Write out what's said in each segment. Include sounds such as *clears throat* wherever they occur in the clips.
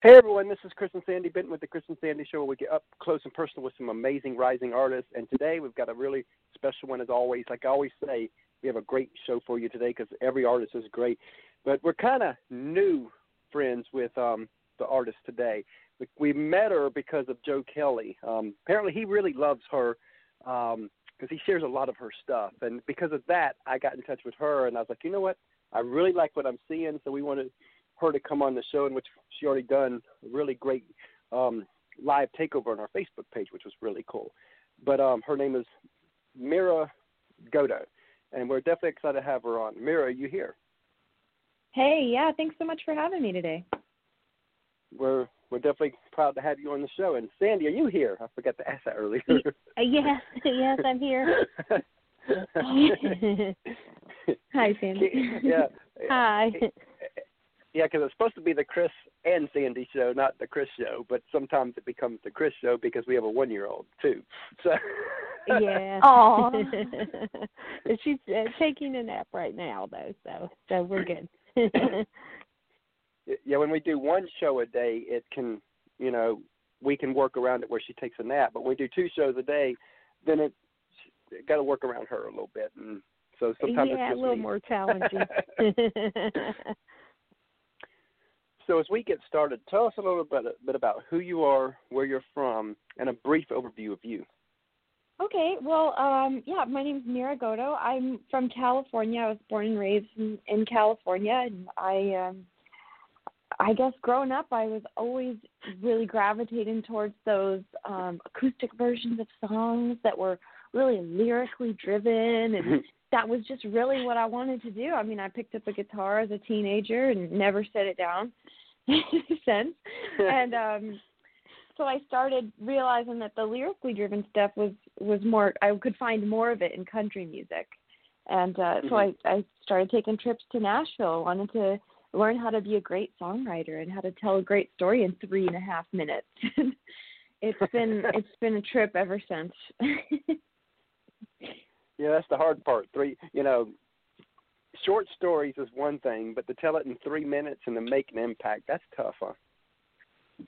Hey everyone, this is Chris and Sandy Benton with the Chris and Sandy Show. Where we get up close and personal with some amazing rising artists, and today we've got a really special one as always. Like I always say, we have a great show for you today because every artist is great. But we're kind of new friends with um, the artist today. We, we met her because of Joe Kelly. Um, apparently, he really loves her because um, he shares a lot of her stuff, and because of that, I got in touch with her, and I was like, you know what? I really like what I'm seeing, so we wanted her to come on the show, in which she already done a really great um, live takeover on our Facebook page, which was really cool. But um, her name is Mira Goto, and we're definitely excited to have her on. Mira, are you here? Hey, yeah, thanks so much for having me today. We're we're definitely proud to have you on the show. And Sandy, are you here? I forgot to ask that earlier. yes, *laughs* yes, I'm here. *laughs* *laughs* Hi, Sandy. Yeah. Hi. Yeah, because it's supposed to be the Chris and Sandy show, not the Chris show. But sometimes it becomes the Chris show because we have a one-year-old too. *laughs* So. yeah. *laughs* Oh. She's uh, taking a nap right now, though, so so we're good. *laughs* yeah, when we do one show a day, it can, you know, we can work around it where she takes a nap. But when we do two shows a day, then it got to work around her a little bit, and so sometimes yeah, it's a little me. more challenging. So as we get started, tell us a little bit, bit about who you are, where you're from, and a brief overview of you. Okay, well, um, yeah, my name's Mira Goto. I'm from California. I was born and raised in, in California, and I, um, I guess, growing up, I was always really gravitating towards those um, acoustic versions of songs that were really lyrically driven, and *laughs* that was just really what I wanted to do. I mean, I picked up a guitar as a teenager and never set it down *laughs* since. and um so I started realizing that the lyrically driven stuff was was more I could find more of it in country music. And uh so I I started taking trips to Nashville, wanted to learn how to be a great songwriter and how to tell a great story in three and a half minutes. *laughs* it's been *laughs* it's been a trip ever since. Yeah, that's the hard part. Three, you know, short stories is one thing, but to tell it in three minutes and to make an impact, that's tough, huh?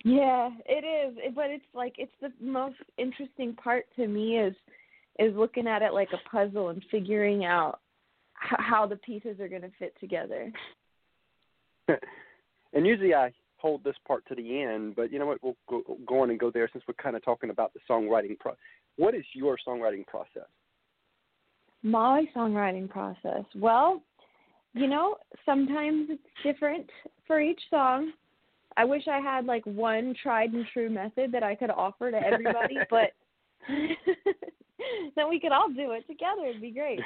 Yeah, it is. But it's like it's the most interesting part to me is is looking at it like a puzzle and figuring out how the pieces are going to fit together. *laughs* and usually I hold this part to the end, but you know what? We'll go, go on and go there since we're kind of talking about the songwriting pro. What is your songwriting process? My songwriting process. Well, you know, sometimes it's different for each song. I wish I had like one tried and true method that I could offer to everybody, *laughs* but *laughs* then we could all do it together. It'd be great.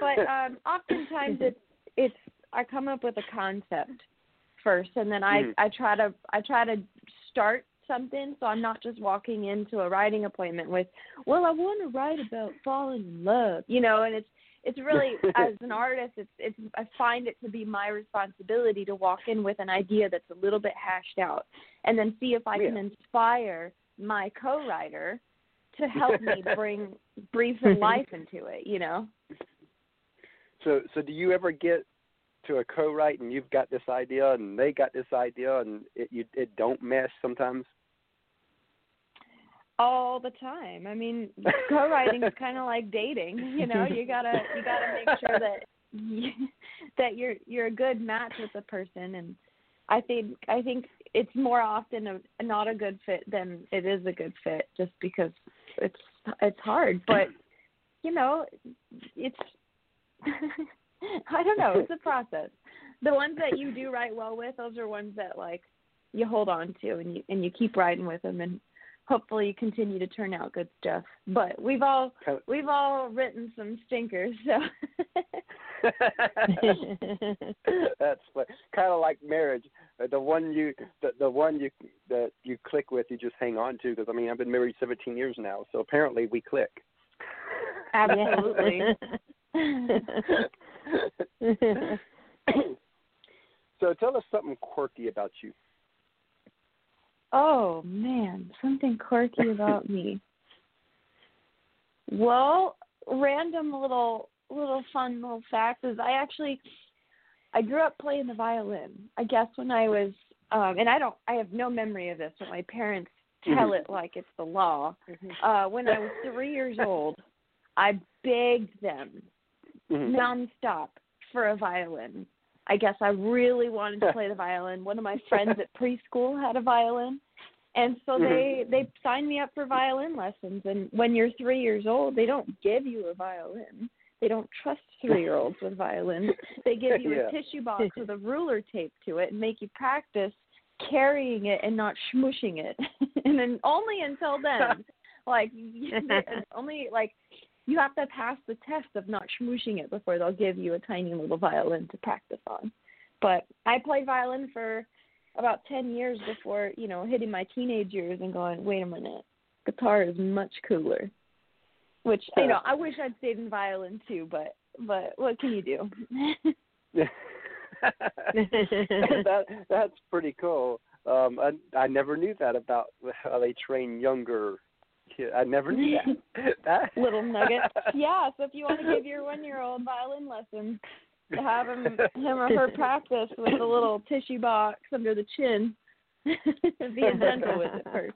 But um oftentimes it's it's I come up with a concept first and then I Mhm. I try to I try to start something so I'm not just walking into a writing appointment with, well, I want to write about falling in love, you know, and it's it's really *laughs* as an artist it's it's I find it to be my responsibility to walk in with an idea that's a little bit hashed out and then see if I can inspire my co-writer to help me *laughs* bring breathe some life into it, you know. So, so do you ever get to a co-write and you've got this idea and they got this idea and it you it don't mesh sometimes? All the time. I mean, *laughs* co-writing is kind of like dating. You know, you gotta you gotta make sure that you, *laughs* that you're you're a good match with the person. And I think I think it's more often a, not a good fit than it is a good fit, just because it's it's hard. But you know, it's *laughs* I don't know. It's a process. The ones that you do write well with, those are ones that like you hold on to and you and you keep writing with them and hopefully you continue to turn out good stuff. But we've all we've all written some stinkers, so *laughs* That's kind of like marriage. Uh, The one you, the, the one you that you click with, you just hang on to. Because I mean, I've been married 17 years now, so apparently we click. absolutely. *laughs* *laughs* so tell us something quirky about you. Oh man, something quirky *laughs* about me. Well, random little little fun little fact is I actually I grew up playing the violin. I guess when I was um, and I don't, I have no memory of this, but my parents tell Mhm. it like it's the law. Mhm. Uh, when I was three years old, I begged them Mhm. nonstop for a violin. I guess I really wanted to *laughs* play the violin. One of my friends at preschool had a violin. And so mm-hmm. they they signed me up for violin lessons and when you're 3 years old, they don't give you a violin. They don't trust 3-year-olds with violins. They *laughs* give you Yeah. a tissue box *laughs* with a ruler taped to it and make you practice carrying it and not smushing it. and then only until then like only like you have to pass the test of not smooshing it before they'll give you a tiny little violin to practice on. But I played violin for about 10 years before, you know, hitting my teenage years and going, wait a minute, guitar is much cooler. Which, you know, I wish I'd stayed in violin too, but but what can you do? *laughs* that that's pretty cool. Um, I I never knew that about how they train younger I never knew that. *laughs* that little nugget. *laughs* Yeah, so if you want to give your one year old violin lessons, have him him or her practice with a little tissue box under the chin. *laughs* Being gentle with it first.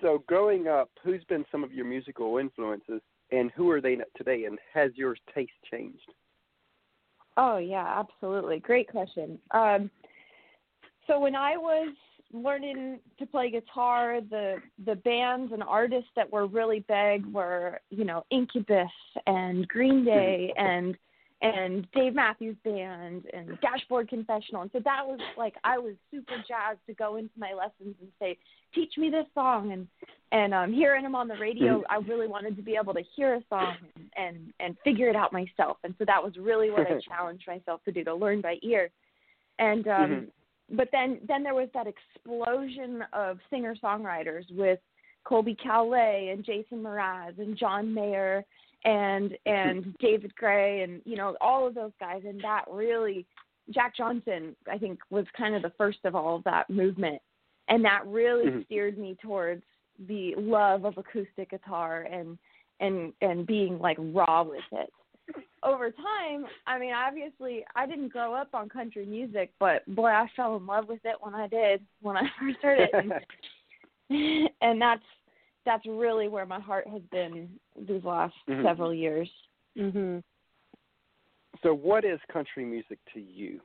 So, growing up, who's been some of your musical influences, and who are they today? And has your taste changed? Oh yeah, absolutely. Great question. Um, so when I was learning to play guitar, the the bands and artists that were really big were, you know, Incubus and Green Day and and Dave Matthews Band and Dashboard Confessional. And so that was like I was super jazzed to go into my lessons and say, teach me this song and and um hearing them on the radio I really wanted to be able to hear a song and, and and figure it out myself. And so that was really what I *laughs* challenged myself to do, to learn by ear. And um Mhm. But then then there was that explosion of singer songwriters with Colbie Caillat and Jason Mraz and John Mayer and and David Gray and you know all of those guys. And that really Jack Johnson I think was kind of the first of all of that movement. And that really Mhm. steered me towards the love of acoustic guitar and and and being like raw with it *laughs* over time i mean obviously i didn't grow up on country music but boy i fell in love with it when i did when i *laughs* first heard it and, *laughs* and that's that's really where my heart has been these last Mhm. several years mhm. so, what is country music to you?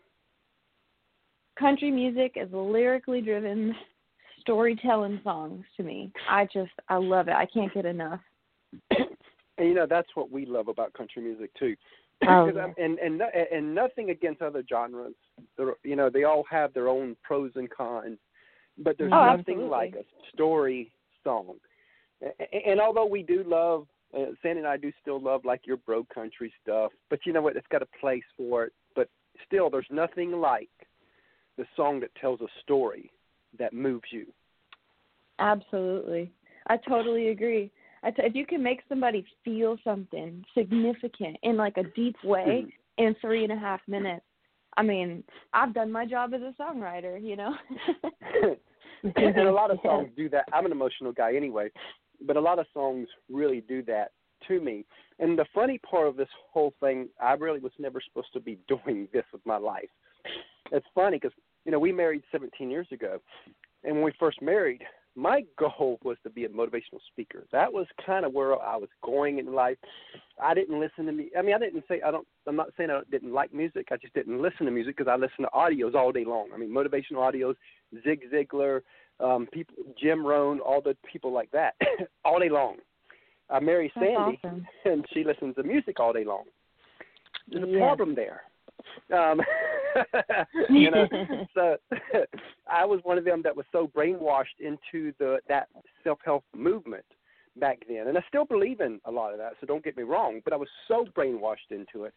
country music is lyrically driven storytelling songs to me i just i love it i can't get enough And you know that's what we love about country music too. *clears throat* Oh, I'm- and and and nothing against other genres. They're, you know, they all have their own pros and cons, but there's Oh, nothing absolutely. like a story song. A- a- And although we do love, uh, Sandy and I do still love like your bro country stuff, but you know what? It's got a place for it. But still, there's nothing like the song that tells a story that moves you. Absolutely. I totally agree. I t- if you can make somebody feel something significant in like a deep way Mhm. in three and a half minutes, I mean, I've done my job as a songwriter, you know? *laughs* and a lot of songs do that. I'm an emotional guy anyway, but a lot of songs really do that to me. And the funny part of this whole thing, I really was never supposed to be *laughs* doing this with my life. It's funny because you know we married 17 years ago, and when we first married, my goal was to be a motivational speaker. That was kind of where I was going in life. I didn't listen to me. I mean, I didn't say I don't. I'm not saying I didn't like music. I just didn't listen to music because I listened to audios all day long. I mean, motivational audios, Zig Ziglar, um, people, Jim Rohn, all the people like that, *coughs* all day long. I married That's Sandy, awesome. *laughs* and she listens to music all day long. There's a problem there. Um, *laughs* you know, *laughs* so *laughs* I was one of them that was so brainwashed into the that self help movement back then, and I still believe in a lot of that. So don't get me wrong, but I was so brainwashed into it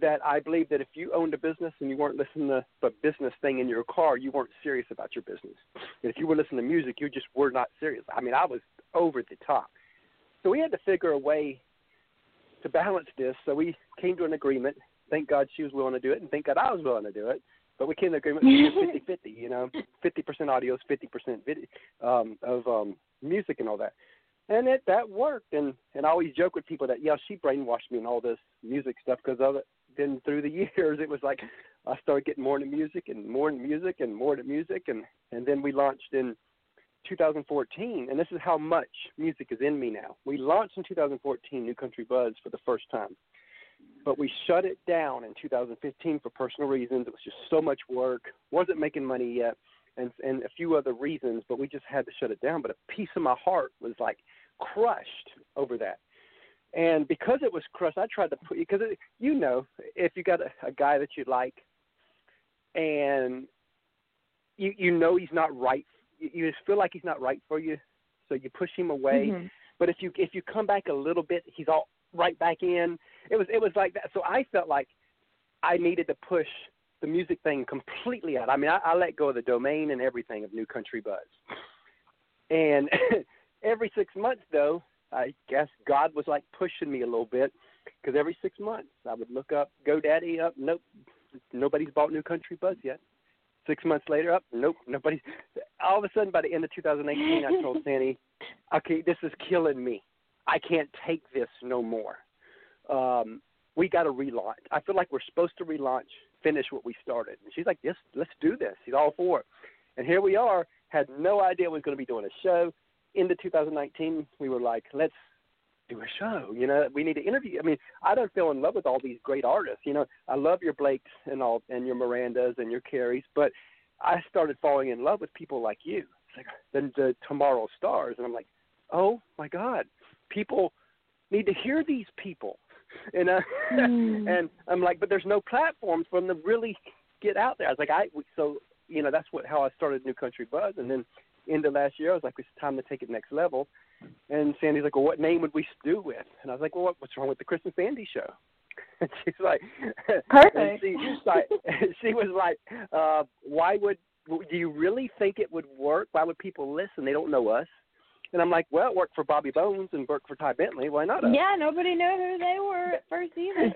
that I believe that if you owned a business and you weren't listening to the business thing in your car, you weren't serious about your business. And if you were listening to music, you just were not serious. I mean, I was over the top. So we had to figure a way to balance this. So we came to an agreement. Thank God she was willing to do it, and thank God I was willing to do it. But we came to agreement to do *laughs* 50-50, you know, 50% audios, 50% video um, of um, music and all that. And it that worked. And and I always joke with people that yeah, she brainwashed me and all this music stuff because of it. then through the *laughs* years, it was like I started getting more into music and more into music and more into music, and and then we launched in 2014, and this is how much music is in me now. We launched in 2014, New Country Buzz for the first time, but we shut it down in 2015 for personal reasons. It was just so much work, wasn't making money yet, and and a few other reasons, but we just had to shut it down. But a piece of my heart was like crushed over that. And because it was crushed, I tried to put you, because you know if you got a, a guy that you like, and you you know he's not right, you just feel like he's not right for you, so you push him away. Mm-hmm. But if you if you come back a little bit, he's all right back in. It was it was like that. So I felt like I needed to push the music thing completely out. I mean, I, I let go of the domain and everything of New Country Buzz. And *laughs* every six months, though, I guess God was like pushing me a little bit because every six months I would look up GoDaddy up. Nope, nobody's bought New Country Buzz yet. Six months later, up. Nope, nobody's. All of a sudden, by the end of 2018, I told *laughs* Sandy, "Okay, this is killing me. I can't take this no more. Um, we got to relaunch. I feel like we're supposed to relaunch, finish what we started." And she's like, "Yes, let's do this." She's all for it. And here we are. Had no idea we was going to be doing a show into 2019, we were like, let's do a show. You know, we need to interview. I mean, I don't feel in love with all these great artists. You know, I love your Blakes and all, and your Mirandas and your Carries, but I started falling in love with people like you. It's like the, the Tomorrow Stars, and I'm like, oh my God, people need to hear these people. *laughs* And uh, mm. and I'm like, but there's no platforms for them to really get out there. I was like, I so you know that's what how I started New Country Buzz, and then into last year, I was like, it's time to take it next level. And Sandy's like, well, what name would we do with? And I was like, well, what, what's wrong with the Chris and Sandy show? *laughs* And she's like, *laughs* perfect. she, like, she was like, uh, why would do you really think it would work? Why would people listen? They don't know us. And I'm like, well, it worked for Bobby Bones and worked for Ty Bentli. Why not us? Yeah, nobody knew who they were at first *laughs* either.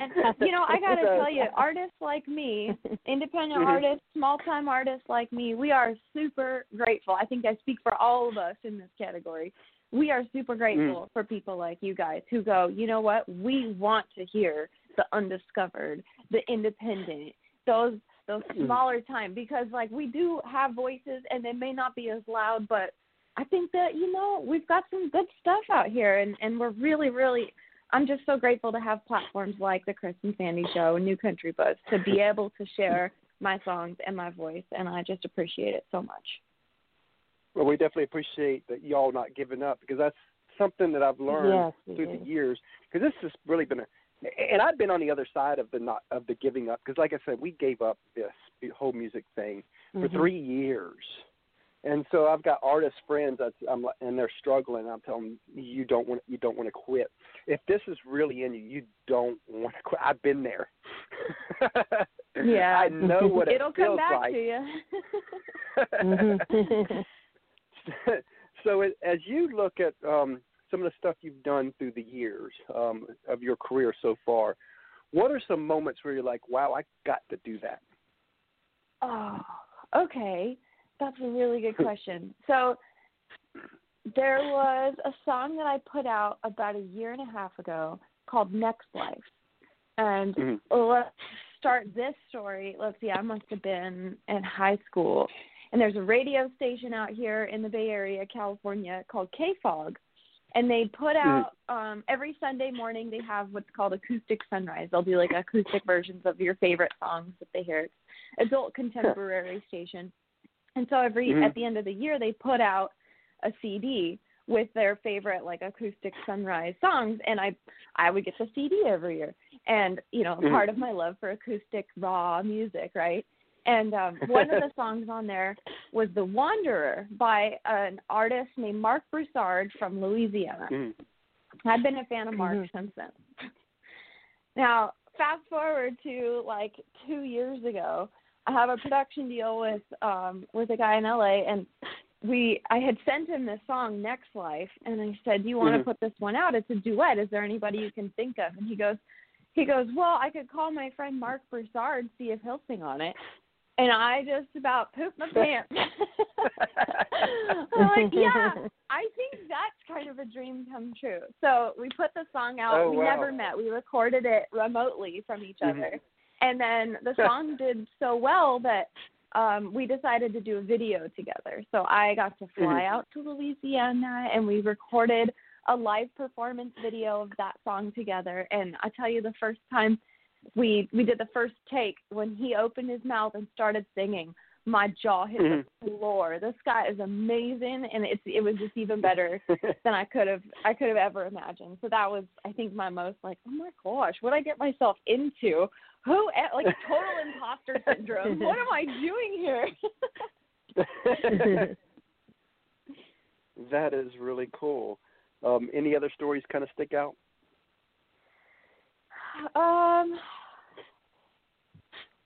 and you know, I gotta tell you, artists like me, *laughs* independent Mhm. artists, small time artists like me, we are super grateful. I think I speak for all of us in this category. We are super grateful for people like you guys who go, you know what, we want to hear the undiscovered, the independent, those those Mm. smaller time because like we do have voices and they may not be as loud but I think that you know we've got some good stuff out here, and and we're really, really. I'm just so grateful to have platforms like the Chris and Sandy Show and New Country Buzz to be able to share my songs and my voice, and I just appreciate it so much. Well, we definitely appreciate that y'all not giving up because that's something that I've learned Yes, through the years. Because this has really been a, and I've been on the other side of the not of the giving up. Because like I said, we gave up this whole music thing for Mhm. three years, and so I've got artist friends that's I'm and they're struggling. I'm telling them you don't want you don't want to quit. If this is really in you, you don't want to quit. I've been there. *laughs* Yeah. I know what it It'll come feels back like. to you. *laughs* So as- as you look at um, some of the stuff you've done through the years um, of your career so far, what are some moments where you're like, "Wow, I got to do that"? Oh, okay. That's a really good question. So there was a song that I put out about a year and a half ago called Next Life. And Mhm. let's start this story. Let's see, I must have been in high school. And there's a radio station out here in the Bay Area, California, called KFOG. And they put out um every Sunday morning they have what's called acoustic sunrise. They'll do like acoustic versions of your favorite songs that they hear. It's adult contemporary station. And so every Mhm. at the end of the year they put out a CD with their favorite like acoustic sunrise songs and I I would get the CD every year. And you know, Mhm. part of my love for acoustic raw music, right? And um one of the *laughs* songs on there was The Wanderer by an artist named Marc Broussard from Louisiana. Mhm. I've been a fan of Marc Mhm. since then. Now, fast forward to like two years ago, I have a production deal with um with a guy in LA and we I had sent him this song Next Life and I said, Do you want to Mhm. put this one out? It's a duet. Is there anybody you can think of? And he goes he goes, Well, I could call my friend Marc Broussard, see if he'll sing on it. and I just about pooped my pants. I'm like, yeah, I think that's kind of a dream come true. So we put the song out. Oh, we wow. never met. We recorded it remotely from each Mhm. other. And then the song did so well that um we decided to do a video together. So I got to fly Mhm. out to Louisiana and we recorded a live performance video of that song together and I tell you the first time we we did the first take when he opened his mouth and started singing my jaw hit Mhm. the floor this guy is amazing and it's it was just even better *laughs* than i could have i could have ever imagined so that was i think my most like oh my gosh what i get myself into who like total imposter syndrome what am i doing here *laughs* that is really cool. Um, any other stories kind of stick out? Um,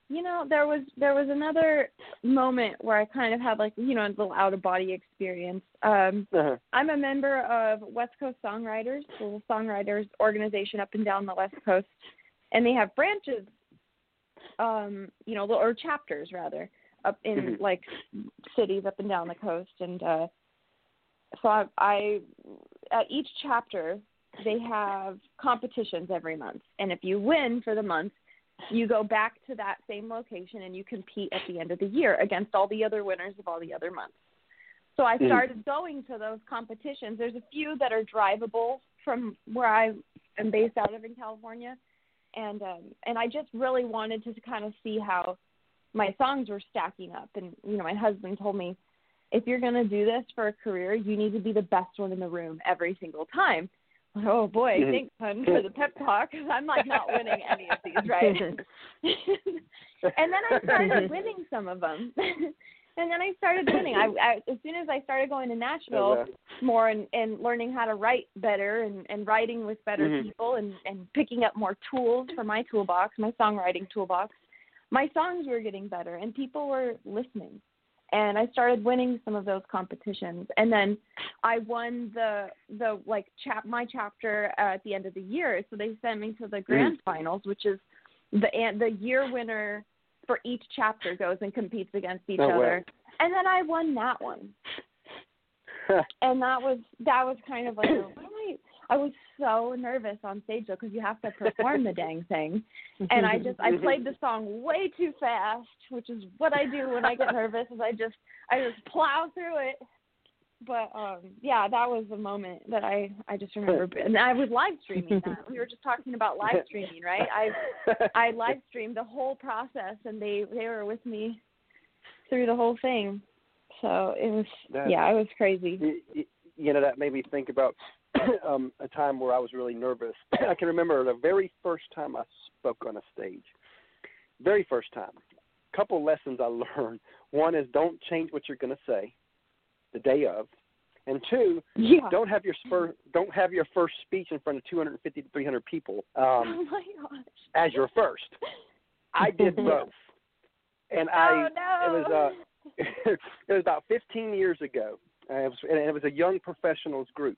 you know, there was there was another moment where I kind of had like you know a little out of body experience. Um, Uh-huh. I'm a member of West Coast Songwriters, a little songwriters organization up and down the West Coast, and they have branches, um, you know, or chapters rather, up in Mhm. like cities up and down the coast. And uh, so I, I, at each chapter, they have competitions every month, and if you win for the month, you go back to that same location and you compete at the end of the year against all the other winners of all the other months. So I Mhm. started going to those competitions. There's a few that are drivable from where I am based out of in California, and um, and I just really wanted to kind of see how my songs were stacking up. And you know, my husband told me, if you're going to do this for a career, you need to be the best one in the room every single time. Like, oh boy, Mhm. thanks, hun, for the pep talk. *laughs* I'm like not winning any of these, right? *laughs* *laughs* and then I started winning some of them. And then I started winning. I, I as soon as I started going to Nashville wow. more and, and learning how to write better and, and writing with better Mhm. people and, and picking up more tools for my toolbox, my songwriting toolbox, my songs were getting better and people were listening. And I started winning some of those competitions. And then I won the the like chap my chapter at the end of the year. So they sent me to the grand finals, which is the and the year winner for each chapter goes and competes against each wow. other. And then I won that one *laughs* and that was that was kind of like a, I was so nervous on stage though because you have to perform the dang thing, and I just I *laughs* played the song way too fast, which is what I do when I get *laughs* nervous. Is I just I just plow through it. But um yeah, that was the moment that I I just *laughs* remember, and I was live streaming that. We were just talking about live *laughs* streaming, right? I I live streamed the whole process, and they they were with me through the whole thing. So it was That- yeah, it was crazy. you, you- know that made me think about *clears throat* um a time where I was really nervous. *clears throat* I can remember the very first time I spoke on a stage. Very first time. Couple lessons I learned. One is don't change what you're going to say the day of. And two, Yeah. don't have your spur, don't have your first speech in front of 250 to 300 people um oh my gosh. as your first. I did *laughs* both. And oh I no. it was uh *laughs* it was about 15 years ago. Uh, it was, and it was a young professionals group,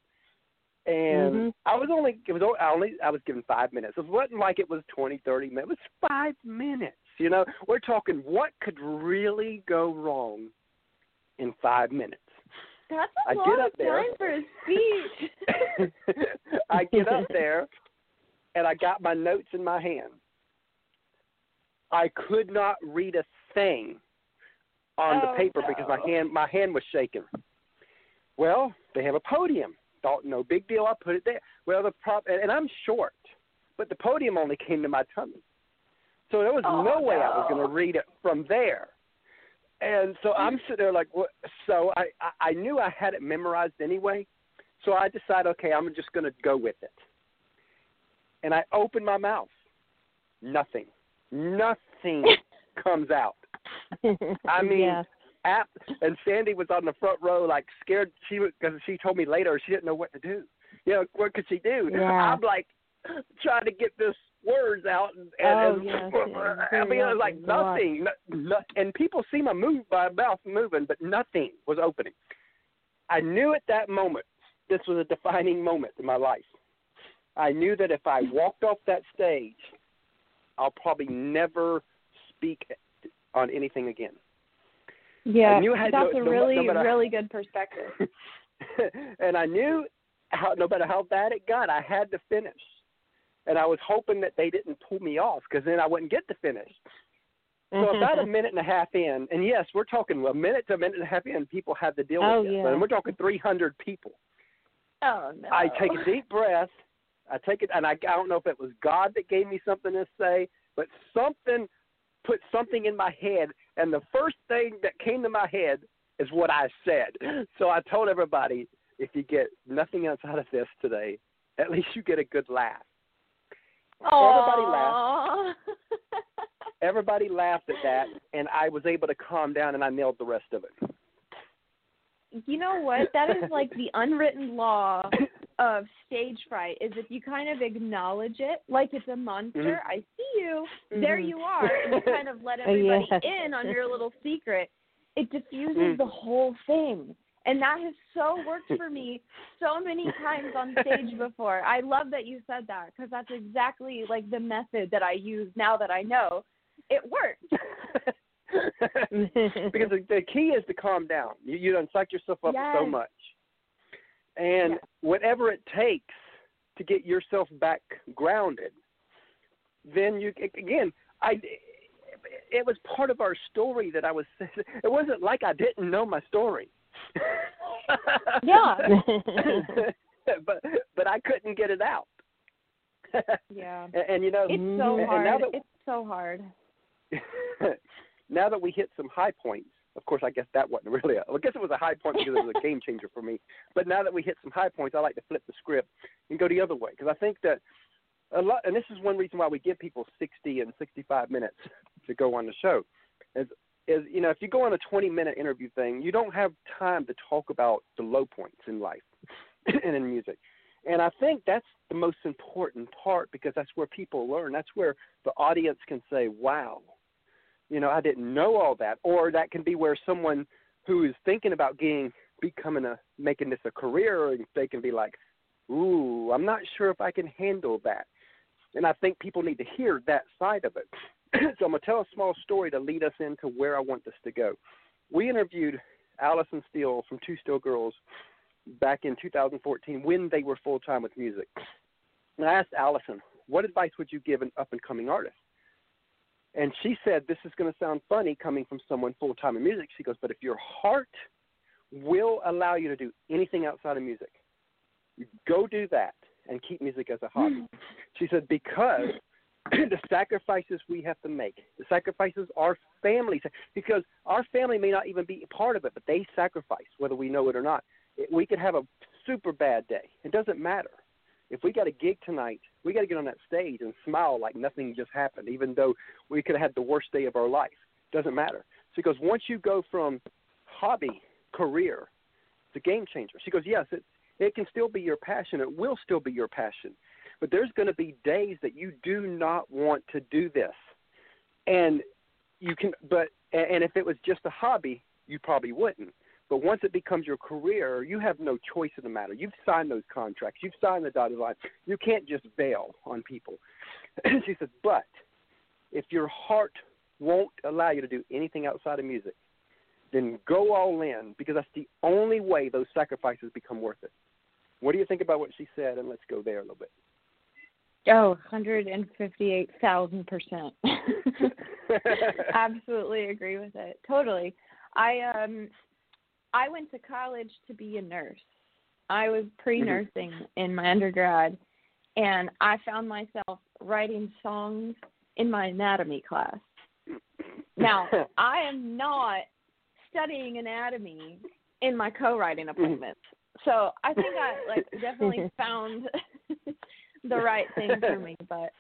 and Mhm. I was only it was o- I only I was given five minutes. It wasn't like it was 20, 30 minutes. It was five minutes. You know, we're talking what could really go wrong in five minutes. That's a I lot get up there. time for a speech. *laughs* I get up there and I got my notes in my hand. I could not read a thing on Oh, the paper because my hand my hand was shaking. Well, they have a podium. Thought no big deal. I put it there. Well, the prop and, and I'm short, but the podium only came to my tummy, so there was Oh, no way I was going to read it from there. And so I'm sitting there like, what? So I, I I knew I had it memorized anyway, so I decided, okay, I'm just going to go with it. And I open my mouth. Nothing. Nothing *laughs* comes out. I *laughs* mean, yeah. App and Sandy was on the front row, like scared. She because she told me later she didn't know what to do. You know, what could she do? Yeah. I'm like trying to get this words out, and, Oh, and *laughs* yes, I mean, it was like nothing. No, and people see my move, my mouth moving, but nothing was opening. I knew at that moment this was a defining moment in my life. I knew that if I walked off that stage, I'll probably never speak on anything again. Yeah, that's no, a really, no really good perspective. *laughs* and I knew how no matter how bad it got, I had to finish. And I was hoping that they didn't pull me off because then I wouldn't get to finish. So mm-hmm. about a minute and a half in, and yes, we're talking a minute to a minute and a half in, people had to deal Oh, with this. yeah. And we're talking 300 people. Oh no. I take a deep breath. I take it, and I, I don't know if it was God that gave me something to say, but something put something in my head, and the first thing that came to my head is what I said. *gasps* So I told everybody, if you get nothing else out of this today, at least you get a good laugh. Everybody laughed. Everybody laughed at that, and I was able to calm down, and I nailed the rest of it. You know what? That is like the unwritten law of stage fright is if you kind of acknowledge it like it's a monster, Mhm. I see you, *laughs* there Mhm. you are, and you kind of let *laughs* everybody Yes. in on your little secret, it diffuses Mm. the whole thing. And that has so worked for me so many times on stage *laughs* before. I love that you said that because that's exactly like the method that I use now that I know. It works. *laughs* because the, the key is to calm down. You you don't psych yourself up so much, and Yes. whatever it takes to get yourself back grounded, then you again. I it was part of our story that I was. *laughs* It wasn't like I didn't know my story. Yeah. *laughs* but but I couldn't get it out. *laughs* Yeah. and, and you know, It's so hard. now that It's so hard. *laughs* now that we hit some high points, of course, I guess that wasn't really. A, I guess it was a high point because it was a game changer for me. But now that we hit some high points, I like to flip the script and go the other way because I think that a lot, and this is one reason why we give people 60 and 65 minutes to go on the show, is is you know if you go on a 20 minute interview thing, you don't have time to talk about the low points in life *laughs* and in music. And I think that's the most important part because that's where people learn. That's where the audience can say, "Wow, you know, I didn't know all that," or that can be where someone who is thinking about getting becoming a making this a career, they can be like, "Ooh, I'm not sure if I can handle that." And I think people need to hear that side of it. *coughs* so I'm gonna tell a small story to lead us into where I want this to go. We interviewed Allison Steele from Two Still Girls back in 2014 when they were full time with music. And I asked Allison, what advice would you give an up and coming artist? And she said, This is going to sound funny coming from someone full time in music. She goes, But if your heart will allow you to do anything outside of music, go do that and keep music as a hobby. Hmm. she said, Because *clears throat* the sacrifices we have to make, the sacrifices our families, because our family may not even be a part of it, but they sacrifice, whether we know it or not. We could have a super bad day. It doesn't matter. If we got a gig tonight, we got to get on that stage and smile like nothing just happened, even though we could have had the worst day of our life. It Doesn't matter. She goes, once you go from hobby, career, to game changer. She goes, yes, it, it can still be your passion. It will still be your passion. But there's going to be days that you do not want to do this. And you can, but, and if it was just a hobby, you probably wouldn't. But once it becomes your career, you have no choice in the matter. You've signed those contracts. You've signed the dotted line. You can't just bail on people. *clears throat* she says, but if your heart won't allow you to do anything outside of music, then go all in because that's the only way those sacrifices become worth it. What do you think about what she said? And let's go there a little bit. Oh, 158,000%. *laughs* Absolutely agree with it. Totally. I um I went to college to be a nurse. I was pre-nursing in my undergrad and I found myself writing songs in my anatomy class. Now, *laughs* I am not studying anatomy in my co-writing appointments. So, I think I like definitely *laughs* found the right thing for me, *laughs* but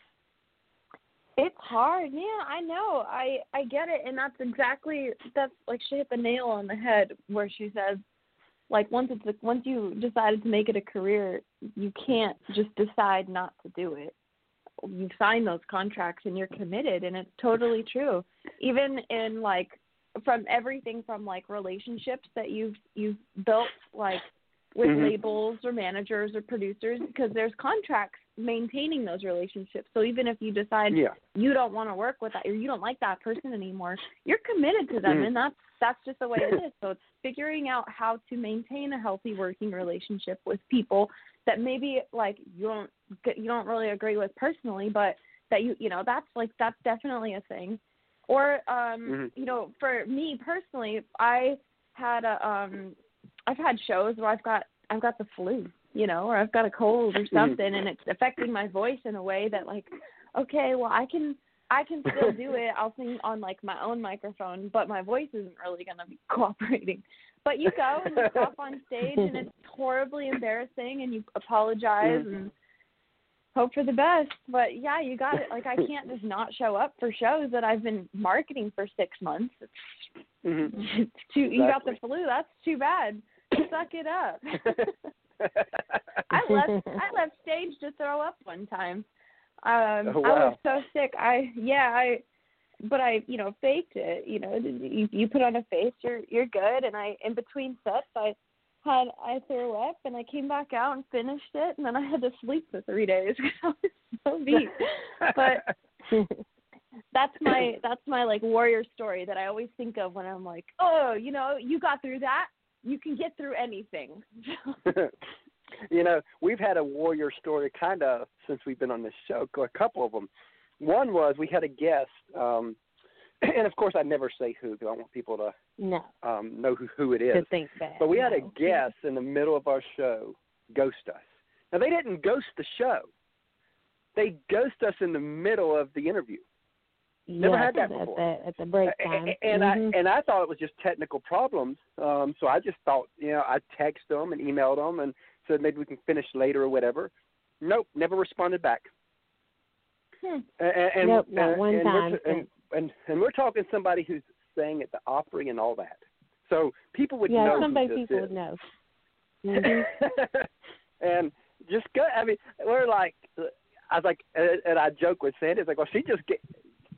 it's hard. Yeah, I know. I I get it, and that's exactly that's like she hit the nail on the head where she says, like once it's a, once you decided to make it a career, you can't just decide not to do it. You sign those contracts and you're committed, and it's totally true. Even in like from everything from like relationships that you've you've built like with Mhm. labels or managers or producers because there's contracts maintaining those relationships. So even if you decide yeah. you don't want to work with that or you don't like that person anymore, you're committed to them Mhm. and that's that's just the way it *laughs* is. So it's figuring out how to maintain a healthy working relationship with people that maybe like you don't get- you don't really agree with personally, but that you you know that's like that's definitely a thing. Or um Mhm. you know for me personally, I had a um I've had shows where I've got I've got the flu, you know, or I've got a cold or Mhm. something and it's affecting my voice in a way that like okay, well I can I can still do it. I'll sing on like my own microphone, but my voice isn't really going to be *laughs* cooperating. But you go and you cough on stage and it's *laughs* horribly embarrassing and you apologize Mhm. and hope for the best. But yeah, you got it. Like I can't just not show up for shows that I've been marketing for 6 months. It's, Mhm. *laughs* it's too you got the flu. That's too bad. Suck it up. I left I *laughs* left stage to throw up one time. Um Oh, I was so sick. I yeah, I but I, you know, faked it, you know. You you put on a face, you're you're good and I in between sets I had I threw up and I came back out and finished it and then I had to sleep for 3 days *laughs* because I was so beat. But *laughs* that's my that's my like warrior story that I always think of when I'm like, "Oh, you know, you got through that. You can get through anything." *laughs* you know, we've had a warrior story kind of since we've been on this show, a couple of them. One was we had a guest, um, *clears throat* and of course I never say who because I want people to no, um, know who, who it to think that. But we had a guest in the middle of our show ghost us. Now they didn't ghost the show; they ghost us in the middle of the interview. Never Yes, had that at before. the, at the break time. a- And Mhm. I and I thought it was just technical problems. Um, so I just thought, you know, I texted them and emailed them and said maybe we can finish later or whatever. Nope, never responded back. Hmm. And, and, Nope, not and, one and time We're, and, and and we're talking somebody who's sang at the Opry and all that. So people would yeah, know Yeah, somebody people is. would know. *laughs* Mhm. and just go. I mean, we're like, I was like, and and I joke with Sandy. It's like, well, she just ga-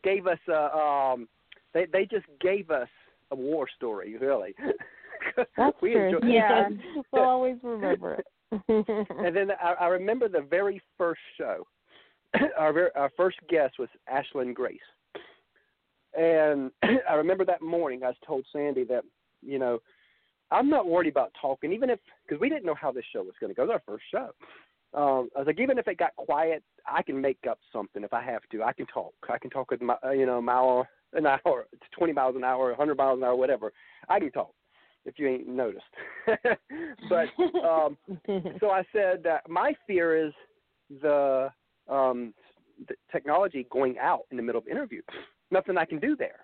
gave us a. Um, they they just gave us a war story, really. *laughs* That's we true. enjoy- Yeah. we'll *laughs* always remember it. and then I, I remember the very first show. *clears throat* our very, our first guest was Ashlyn Grace, and *clears throat* I remember that morning I told Sandy that you know I'm not worried about talking, even if because we didn't know how this show was going to go. It was our first show. Um, I was like, even if it got quiet, I can make up something if I have to. I can talk. I can talk with my, uh, you know, mile an hour, it's 20 miles an hour, 100 miles an hour, whatever. I can talk if you ain't noticed. *laughs* but um, *laughs* so I said that my fear is the um, the technology going out in the middle of interview. Nothing I can do there.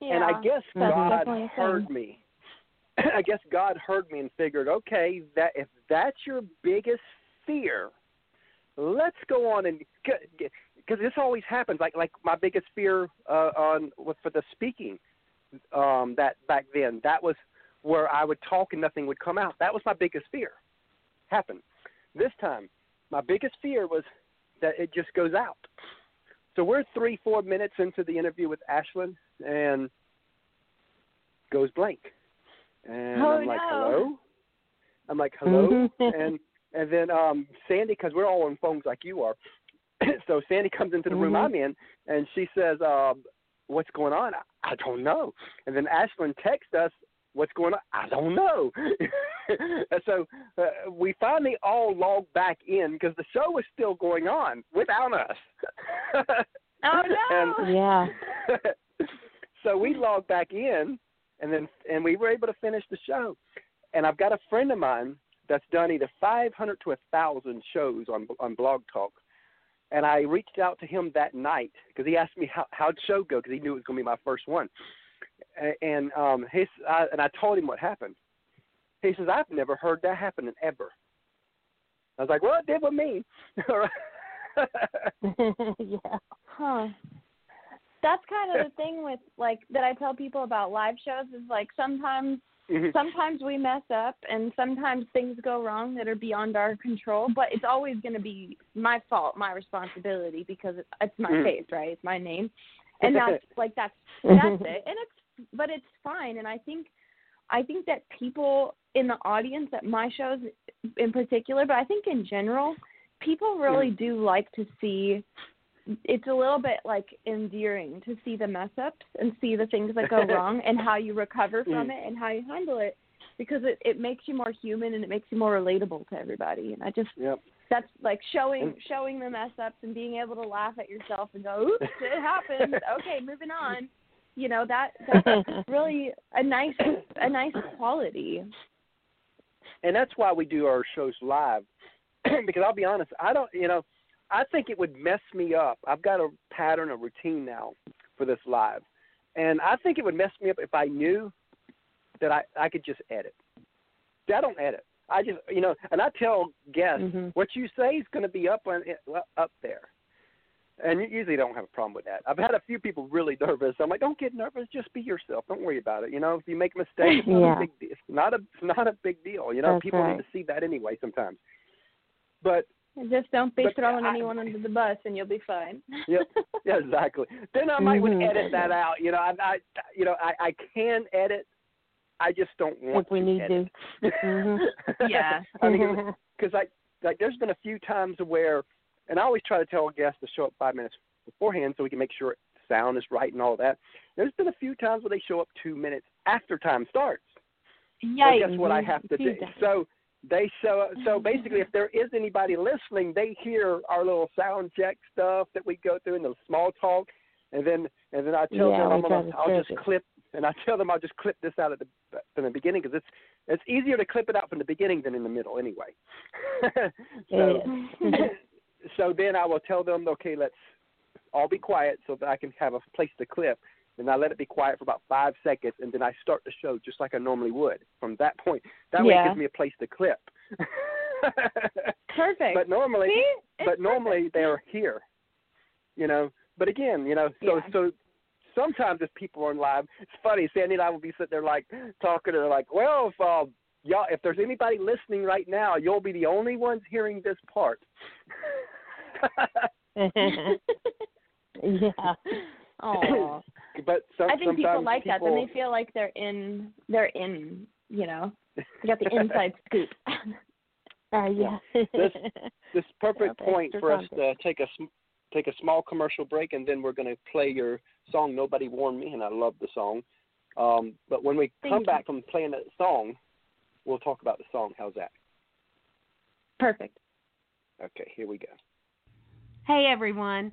yeah. And I guess God definitely a thing. heard me. *clears throat* I guess God heard me and figured, okay, that if that's your biggest fear, let's go on and because this always happens. Like like my biggest fear uh, on with for the speaking um, that back then that was where I would talk and nothing would come out. That was my biggest fear. Happened this time. My biggest fear was that it just goes out. So we're three, four minutes into the interview with Ashlyn, and goes blank. And Oh, I'm like, no. hello. I'm like, hello, Mhm. *laughs* and and then um Sandy, because we're all on phones like you are. *clears throat* so Sandy comes into the room Mhm. I'm in, and she says, uh, "What's going on?" I, I don't know. And then Ashlyn texts us, "What's going on?" I don't know. *laughs* so uh, we finally all logged back in because the show was still going on without us. *laughs* Oh no. And- yeah. so we logged back in, and then and we were able to finish the show. And I've got a friend of mine that's done either 500 to a thousand shows on on Blog Talk. And I reached out to him that night because he asked me how how'd show go because he knew it was going to be my first one. A- And um, his I, and I told him what happened. He says I've never heard that happen ever. I was like, well, it did with me. *laughs* *laughs* yeah. Huh. That's kind of the thing with like that I tell people about live shows is like sometimes Mhm. sometimes we mess up and sometimes things go wrong that are beyond our control, but it's always going to be my fault, my responsibility because it's, it's my Mhm. face, right? It's my name. And that's *laughs* like that's that's it. And it's but it's fine and I think I think that people in the audience at my shows in particular, but I think in general, people really do like to see it's a little bit like endearing to see the mess ups and see the things that go *laughs* wrong and how you recover from Mm. it and how you handle it because it, it makes you more human and it makes you more relatable to everybody and i just Yep. that's like showing showing the mess ups and being able to laugh at yourself and go oops it *laughs* happened okay moving on you know that *laughs* that's really a nice a nice quality and that's why we do our shows live *clears throat* because I'll be honest, I don't, you know, I think it would mess me up. I've got a pattern, a routine now for this live, and I think it would mess me up if I knew that I I could just edit. I don't edit. I just, you know, and I tell guests Mhm. what you say is going to be up on up there. And you usually don't have a problem with that. I've had a few people really nervous. I'm like, don't get nervous. Just be yourself. Don't worry about it. You know, if you make a mistake, it's not Yeah. a big deal. It's not a it's not a big deal. You know, That's people right. need to see that anyway sometimes. But just don't be But throwing I- anyone under the bus and you'll be fine yeah, *laughs* yeah, exactly. Then I might would Mhm. edit that out. You know, I, I you know, I, I can edit. I just don't want if we to need edit. to. Mhm. *laughs* Yeah. I mean, because like *laughs* like there's been a few times where, and I always try to tell a guest to show up five minutes beforehand so we can make sure sound is right and all that. There's been a few times where they show up two minutes after time starts. Well, Yikes. guess what I have to do? So they show up. So basically, if there is anybody listening, they hear our little sound check stuff that we go through and the small talk, and then and then I tell Yeah, them I'm gonna, i'll just clip, and I tell them I'll just clip this out at the from the beginning because it's it's easier to clip it out from the beginning than in the middle anyway. *laughs* so *laughs* so then I will tell them, okay, let's all be quiet so that I can have a place to clip. And I let it be quiet for about five seconds, and then I start the show just like I normally would. From that point, that way it gives me a place to clip. *laughs* Perfect. but normally, but normally they're here, you know. But again, you know, so Yeah. so sometimes if people are on live, it's funny. Sandy and I will be sitting there like talking, and they're like, well, if uh, y'all, if there's anybody listening right now, you'll be the only ones hearing this part. *laughs* *laughs* yeah. Aw. *coughs* but some, I think sometimes people like that. Then they feel like they're in. They're in. You know, they got the *laughs* inside scoop. Uh, yeah. This- this *laughs* perfect Yeah, point extra for us to take a take a small commercial break, and then we're going to play your song "Nobody Warned Me," and I love the song. Um, but when we Thank come you. back from playing that song, we'll talk about the song. How's that? Perfect. Okay, here we go. Hey everyone,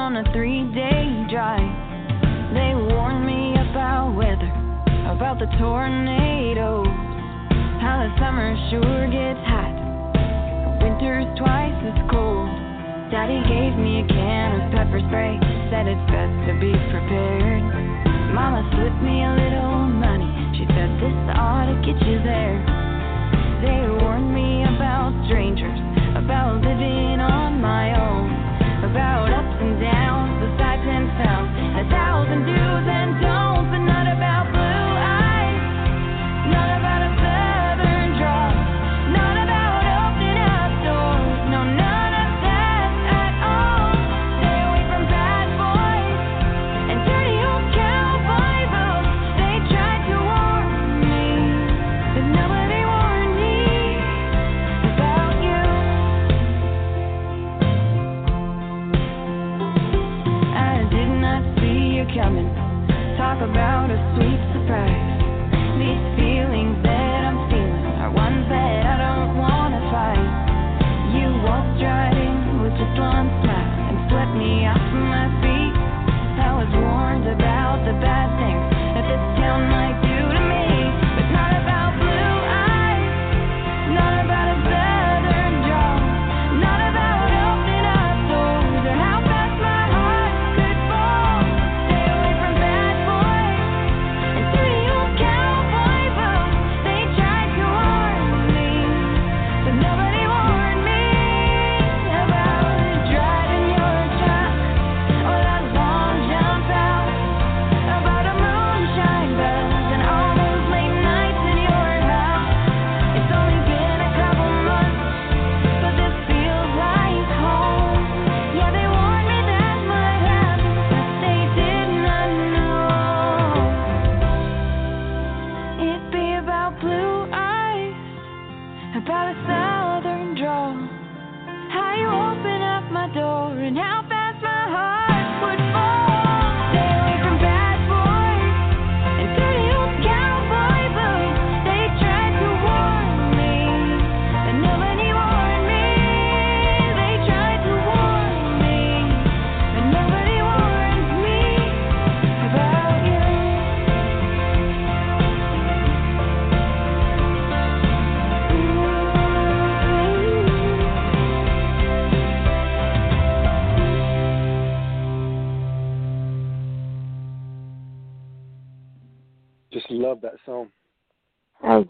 On a three day drive. They warned me about weather, about the tornadoes, how the summer sure gets hot, winter's twice as cold. Daddy gave me a can of pepper spray, said it's best to be prepared. Mama slipped me a little money. She said this ought to get you there. They warned me about strangers, about living on my own, about ups and downs, the sights and sounds, a thousand do's and don'ts,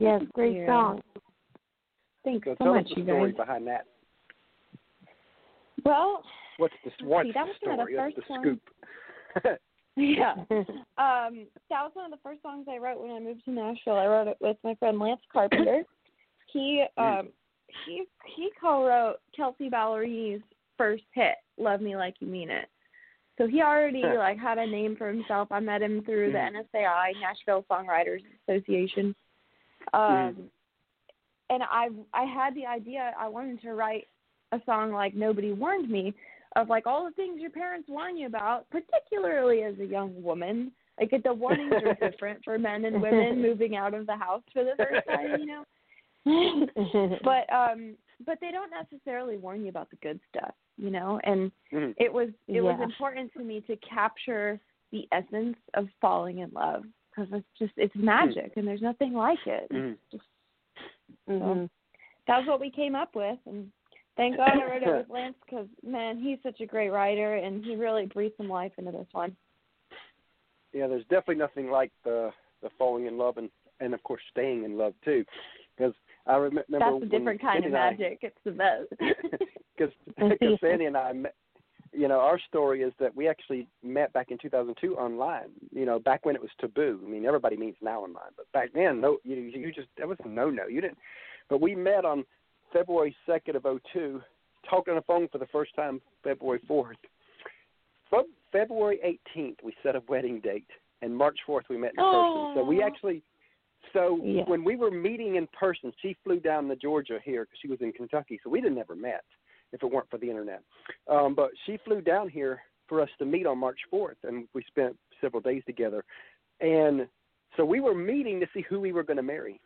yes, great Yeah. song. Thanks So so tell much, us the you story guys. behind that. Well, What's the what's see, that the was one of the story? What's the first ones. scoop? *laughs* yeah. Um, that was one of the first songs I wrote when I moved to Nashville. I wrote it with my friend Lance Carpenter. *coughs* he um he he co-wrote Kelsea Ballerini's first hit, "Love Me Like You Mean It." So he already like had a name for himself. I met him through the Mhm. NSAI, Nashville Songwriters Association. Um, Mhm. and I I had the idea I wanted to write a song like Nobody Warned Me of like all the things your parents warn you about, particularly as a young woman. Like the warnings are *laughs* different for men and women moving out of the house for the first time, you know. *laughs* but um but they don't necessarily warn you about the good stuff, you know. And Mhm. it was it was important to me to capture the essence of falling in love because it's just it's magic and there's nothing like it. Mhm. Just Mhm. that's what we came up with and thank god i wrote it with *laughs* lance because man he's such a great writer and he really breathed some life into this one yeah, there's definitely nothing like the the falling in love and and of course staying in love too, because I remember that's a different kind of Sandy and I- magic it's the best *laughs* because because *laughs* Sandy and I met. You know, our story is that we actually met back in 2002 online. You know, back when it was taboo. I mean, everybody meets now online, but back then, no, you you just that was no no. You didn't. But we met on February 2nd of '02, talking on the phone for the first time February 4th. From February 18th, we set a wedding date, and March 4th we met in person. So we actually, so Yeah. when we were meeting in person, she flew down to Georgia here because she was in Kentucky, so we'd have never met if it weren't for the internet. Um, but she flew down here for us to meet on March 4th, and we spent several days together. And so we were meeting to see who we were going to marry.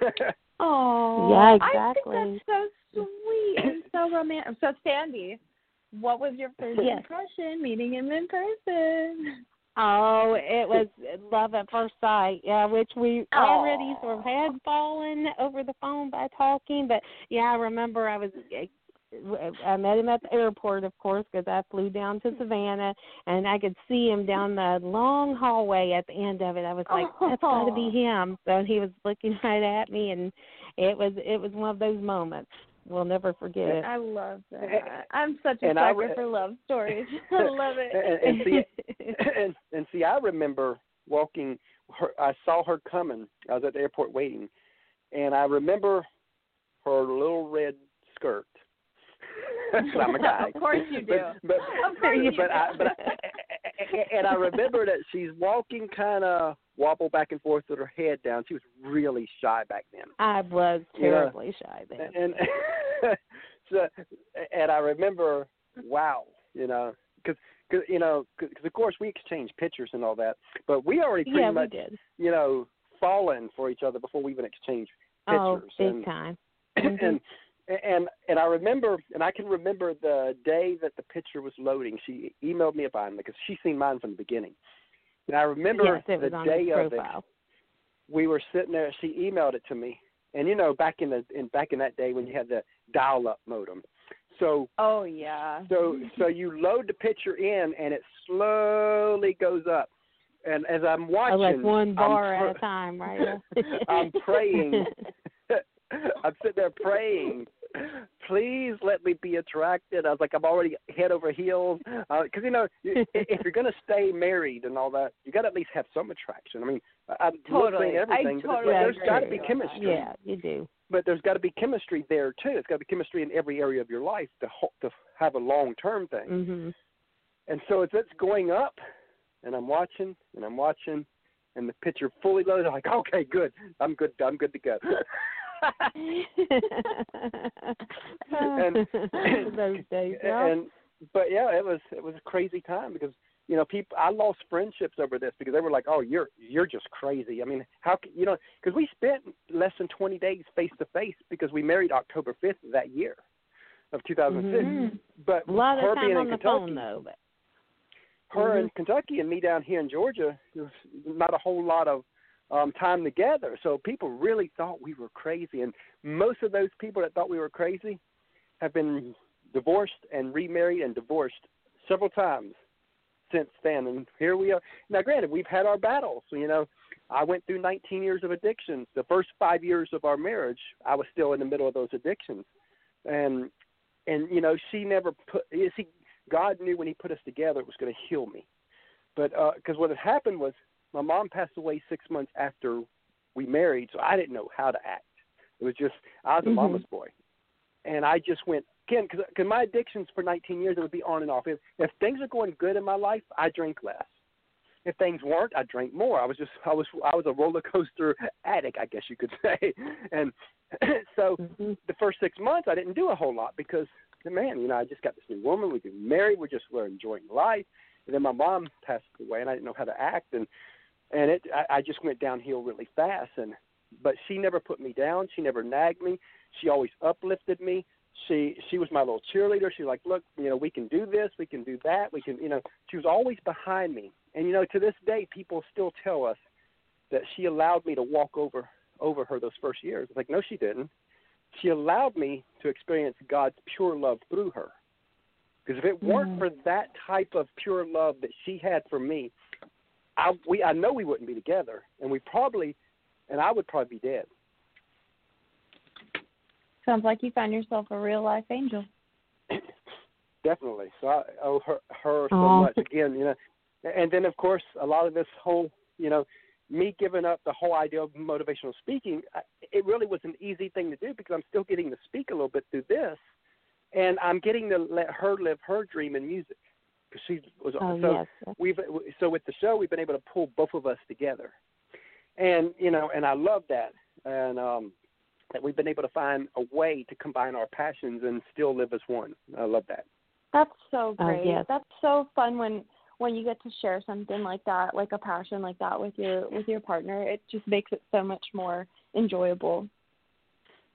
*laughs* oh Yeah, exactly. i think that's so sweet and so romantic so sandy what was your first Yes. impression meeting him in person Oh, it was love at first sight. Yeah, which we already sort of had fallen over the phone by talking, but yeah, I remember I was. Eh, I met him at the airport, of course, because I flew down to Savannah, and I could see him down the long hallway at the end of it. I was like, *laughs* "That's got to be him." So he was looking *laughs* right at me, and it was it was one of those moments we'll never forget it. i love *laughs* that i'm such a And sucker re- for love stories *laughs* i love it and, and see, *laughs* and, and see, I remember walking. Her, I saw her coming. I was at the airport waiting, and I remember her little red skirt. I'm a guy. Of course you do. But, but, Of course you but do. I, but I, and I remember that she's walking kind of wobble back and forth with her head down. She was really shy back then. I was Yeah. terribly shy then. and *laughs* so and I remember, wow, you know, because cause, you know, because of course we exchanged pictures and all that, but we already pretty yeah, much, did. you know, fallen for each other before we even exchanged pictures. Oh, pictures. big and, time. *clears throat* and Mhm. and and I remember, and I can remember the day that the picture was loading. She emailed me about it because she seen mine from the beginning. And I remember yes, the day of it. We were sitting there. She emailed it to me, and you know, back in the in back in that day when you had the dial-up modem. So Oh yeah. so so you load the picture in, and it slowly goes up. And as I'm watching, Oh, like one I'm bar at a time, right? *laughs* I'm praying. *laughs* *laughs* I'm sitting there praying. Please let me be attracted. I was like, I'm already head over heels. Because, you know, if you're going to stay married and all that, you got to at least have some attraction. I mean, I- I'm *laughs* Totally. at I everything, but totally there's got to be you on that. chemistry. yeah, you do. But there's got to be chemistry there, too. It's got to be chemistry in every area of your life to, ho- to have a long term thing. Mhm. And so as it's going up, and I'm watching, and I'm watching, and the picture fully loaded, I'm like, okay, good. I'm good. I'm good to go. *laughs* And- *laughs* those *laughs* days. Yeah. and but yeah, it was it was a crazy time because you know people I lost friendships over this because they were like, oh, you're you're just crazy. I mean, how can you know? Because we spent less than 20 days face to face because we married October 5th that year of 2006. Mhm. But a lot of her time being on in the Kentucky, phone though, but her in Mhm. Kentucky and me down here in Georgia, there was not a whole lot of um time together. So people really thought we were crazy, and most of those people that thought we were crazy have been divorced and remarried and divorced several times since then. And here we are. Now, granted, we've had our battles. You know, I went through 19 years of addictions. The first five years of our marriage, I was still in the middle of those addictions, and and you know, she never put. You see, God knew when He put us together, it was going to heal me. But because what had happened was, my mom passed away six months after we married, so I didn't know how to act. It was just I was a Mhm. mama's boy, and I just went again because my addictions for 19 years it would be on and off. If, if things are going good in my life, I drink less. If things weren't, I drank more. I was just I was I was a roller coaster addict, I guess you could *laughs* say. And *clears throat* so Mhm. the first six months I didn't do a whole lot because man, you know, I just got this new woman, we get married, we're just we're enjoying life. And then my mom passed away and I didn't know how to act and and it I, I just went downhill really fast and but she never put me down, she never nagged me, she always uplifted me. She she was my little cheerleader. she's like, Look, you know, we can do this, we can do that, we can you know she was always behind me. And you know, to this day people still tell us that she allowed me to walk over over her those first years. It's like, no, she didn't. She allowed me to experience God's pure love through her. Because if it weren't Mhm. for that type of pure love that she had for me, I we I know we wouldn't be together, and we probably, and I would probably be dead. Sounds like you found yourself a real life angel. *clears throat* Definitely. So I owe her her so Aw. much again, you know. And then of course a lot of this whole, you know, me giving up the whole idea of motivational speaking, I- it really was an easy thing to do because I'm still getting to speak a little bit through this, and I'm getting to let her live her dream in music. Because she was Oh so yes. yes. we've so with the show we've been able to pull both of us together, and you know, and I love that, and um, that we've been able to find a way to combine our passions and still live as one. I love that. That's so Oh, great. yes. That's so fun when when you get to share something like that, like a passion like that with your with your partner. It just makes it so much more enjoyable.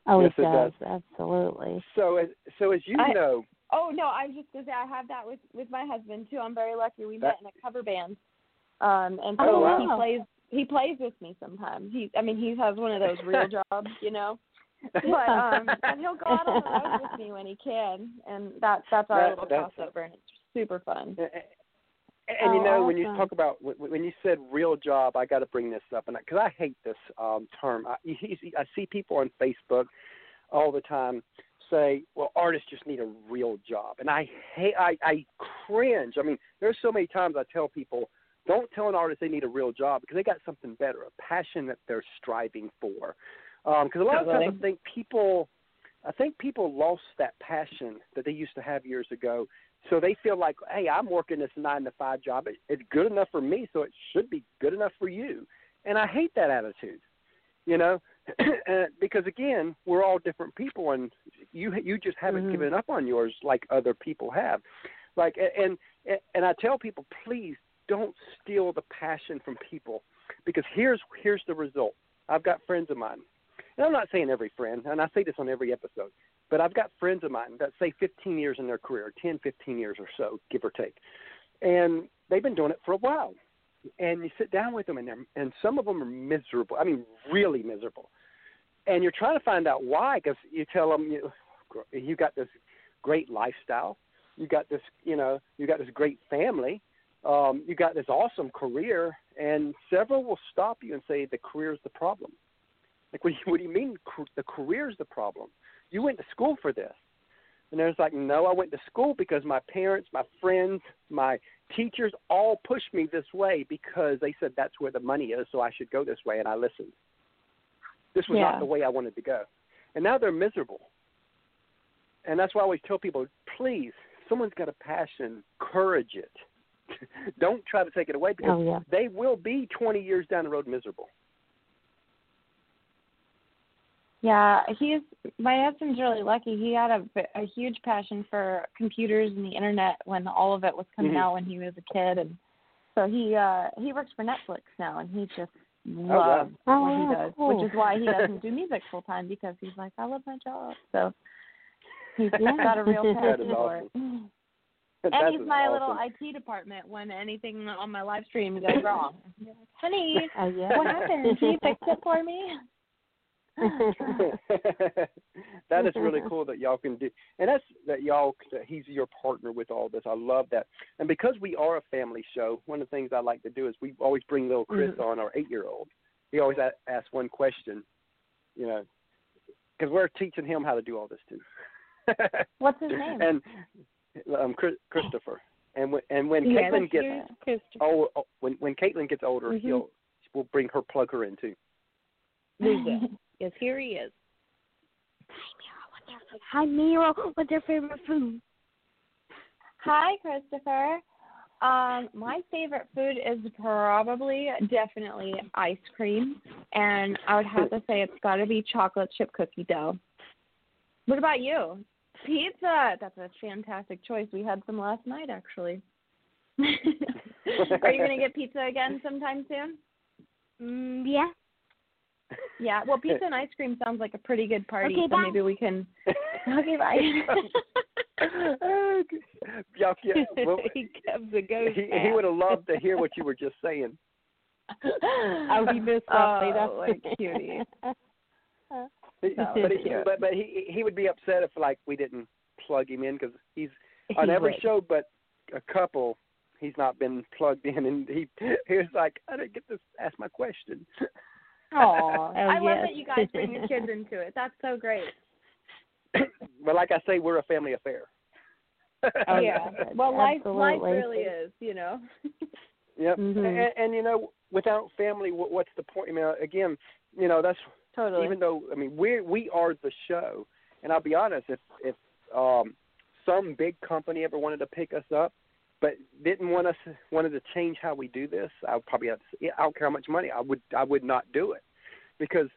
Oh, Yes, it it does. does. Absolutely. So as so as you I- know, Oh no, I was just gonna say I have that with with my husband too. I'm very lucky. We That- met in a cover band, um, and so Oh, wow. he plays he plays with me sometimes. He I mean he has one of those real *laughs* jobs, you know. *laughs* But um, and he'll go out on the road with me when he can, and that that's our That- little that's- crossover, and it's super fun. and, and you Oh, know when you talk about when when you said real job, I got to bring this up, and because I hate this um, term, I, you, you- I see people on Facebook all the time say, "Well, artists just need a real job," and I hate, I, I cringe. I mean, there's so many times I tell people, "Don't tell an artist they need a real job because they got something better, a passion that they're striving for." Um, because a lot of times I think people, I think people lost that passion that they used to have years ago. So they feel like, hey, I'm working this nine to five job. It, it's good enough for me, so it should be good enough for you. And I hate that attitude, you know, *clears throat* because again, we're all different people, and you you just haven't Mhm. given up on yours like other people have. Like and and, and I tell people, please don't steal the passion from people because here's here's the result. I've got friends of mine, and I'm not saying every friend, and I say this on every episode, but I've got friends of mine that say 15 years in their career, 10, 15 years or so, give or take, and they've been doing it for a while. And you sit down with them, and they're, and some of them are miserable. I mean, really miserable. And you're trying to find out why, because you tell them you you got this great lifestyle, you got this you know you got this great family, um, you got this awesome career, and several will stop you and say the career is the problem. Like, what do you, what do you mean the career is the problem? You went to school for this. And there's like, no, I went to school because my parents, my friends, my teachers all pushed me this way because they said that's where the money is, so I should go this way, and I listened. This was yeah. not the way I wanted to go. And now they're miserable. And that's why I always tell people, please, someone's got a passion, courage it. *laughs* Don't try to take it away because oh, yeah. they will be 20 years down the road miserable. Yeah, he's my husband's really lucky. He had a, a huge passion for computers and the internet when all of it was coming mm-hmm. out when he was a kid, and so he uh he works for Netflix now, and he just loves oh, wow. what oh, he does, cool. which is why he doesn't *laughs* do music full time because he's like, I love my job. So he's *laughs* got a real passion for awesome. *gasps* it. That and he's my awesome. little IT department when anything on my live stream goes wrong. Like, *laughs* Honey, Oh, yeah. what happened? Can you fix it for me? *laughs* that is really cool that y'all can do, and that's that y'all. That he's your partner with all this. I love that, and because we are a family show, one of the things I like to do is we always bring little Chris Mm-hmm. on, our eight-year-old. He always a- asks one question, you know, because we're teaching him how to do all this too. *laughs* What's his name? And um, Chris, Christopher. And when and when Yeah, Caitlin gets oh, oh when when Caitlin gets older, Mhm. he'll we'll bring her plug her in too. Will. Yes, here he is. Hi, Mira. What's your favorite food? Hi, Christopher. Um, my favorite food is probably definitely ice cream, and I would have to say it's got to be chocolate chip cookie dough. What about you? Pizza. That's a fantastic choice. We had some last night, actually. *laughs* *laughs* Are you gonna get pizza again sometime soon? Mm, yeah. Yeah. Well, pizza and ice cream sounds like a pretty good party, Okay, so bye. maybe we can. *laughs* Okay, bye. Y'all can't- *laughs* well, he comes and goes. he, he would have loved to hear what you were just saying. *laughs* Oh, he missed something. Oh, That's like cutie. He- but, he, but but he he would be upset if like we didn't plug him in because he's on He every would. show but a couple he's not been plugged in and he he was like I didn't get to ask my question. Aw, *laughs* Oh, I love that you guys bring the kids into it. That's so great. *coughs* but like I say, we're a family affair. *laughs* Oh, yeah. Well, life life really is, you know. *laughs* Yep. Mhm. And, and you know, without family, what, what's the point? I mean, again, you know, that's totally. even though I mean we we are the show, and I'll be honest, if if um, some big company ever wanted to pick us up, but didn't want us wanted to change how we do this, I would probably have to, say, I don't care how much money I would I would not do it because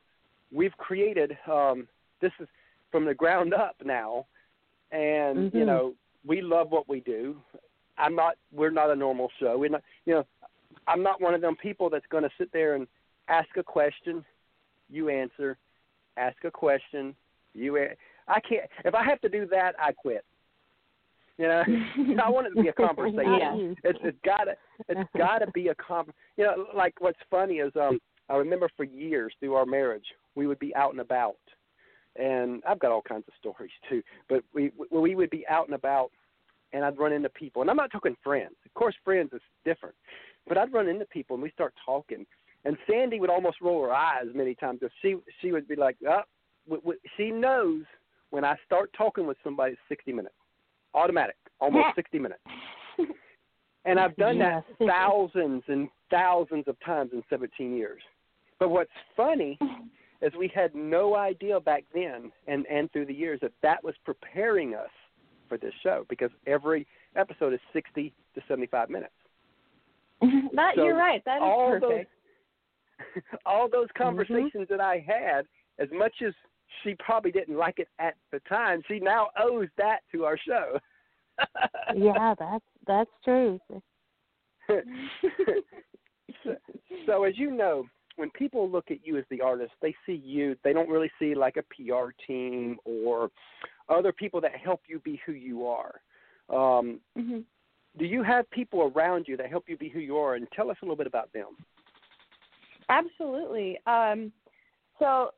we've created um, this is from the ground up now, and you Mhm. know we love what we do. I'm not. We're not a normal show. We're not. You know, I'm not one of them people that's going to sit there and ask a question, you answer, ask a question, you. A- I can't. If I have to do that, I quit. You know, *laughs* I want it to be a conversation. Yeah. It's it's gotta it's gotta be a con. You know, like what's funny is um I remember for years through our marriage we would be out and about, and I've got all kinds of stories too. But we we we would be out and about, and I'd run into people, and I'm not talking friends. Of course, friends is different, but I'd run into people, and we start talking, and Sandy would almost roll her eyes many times. If she she would be like, oh, w- w- she knows when I start talking with somebody, it's 60 minutes, automatic, almost 60 minutes. *laughs* And I've done that thousands and thousands of times in 17 years. But what's funny *laughs* is we had no idea back then and and through the years that that was preparing us for this show because every episode is 60 to 75 minutes. *laughs* that So you're right. That is perfect. those all those mm-hmm. conversations that I had, as much as she probably didn't like it at the time, she now owes that to our show. *laughs* yeah, that's that's true. so, so as you know, when people look at you as the artist, they see you. They don't really see like a PR team or other people that help you be who you are. Um, hmm do you have people around you that help you be who you are? And tell us a little bit about them. Absolutely. Um, so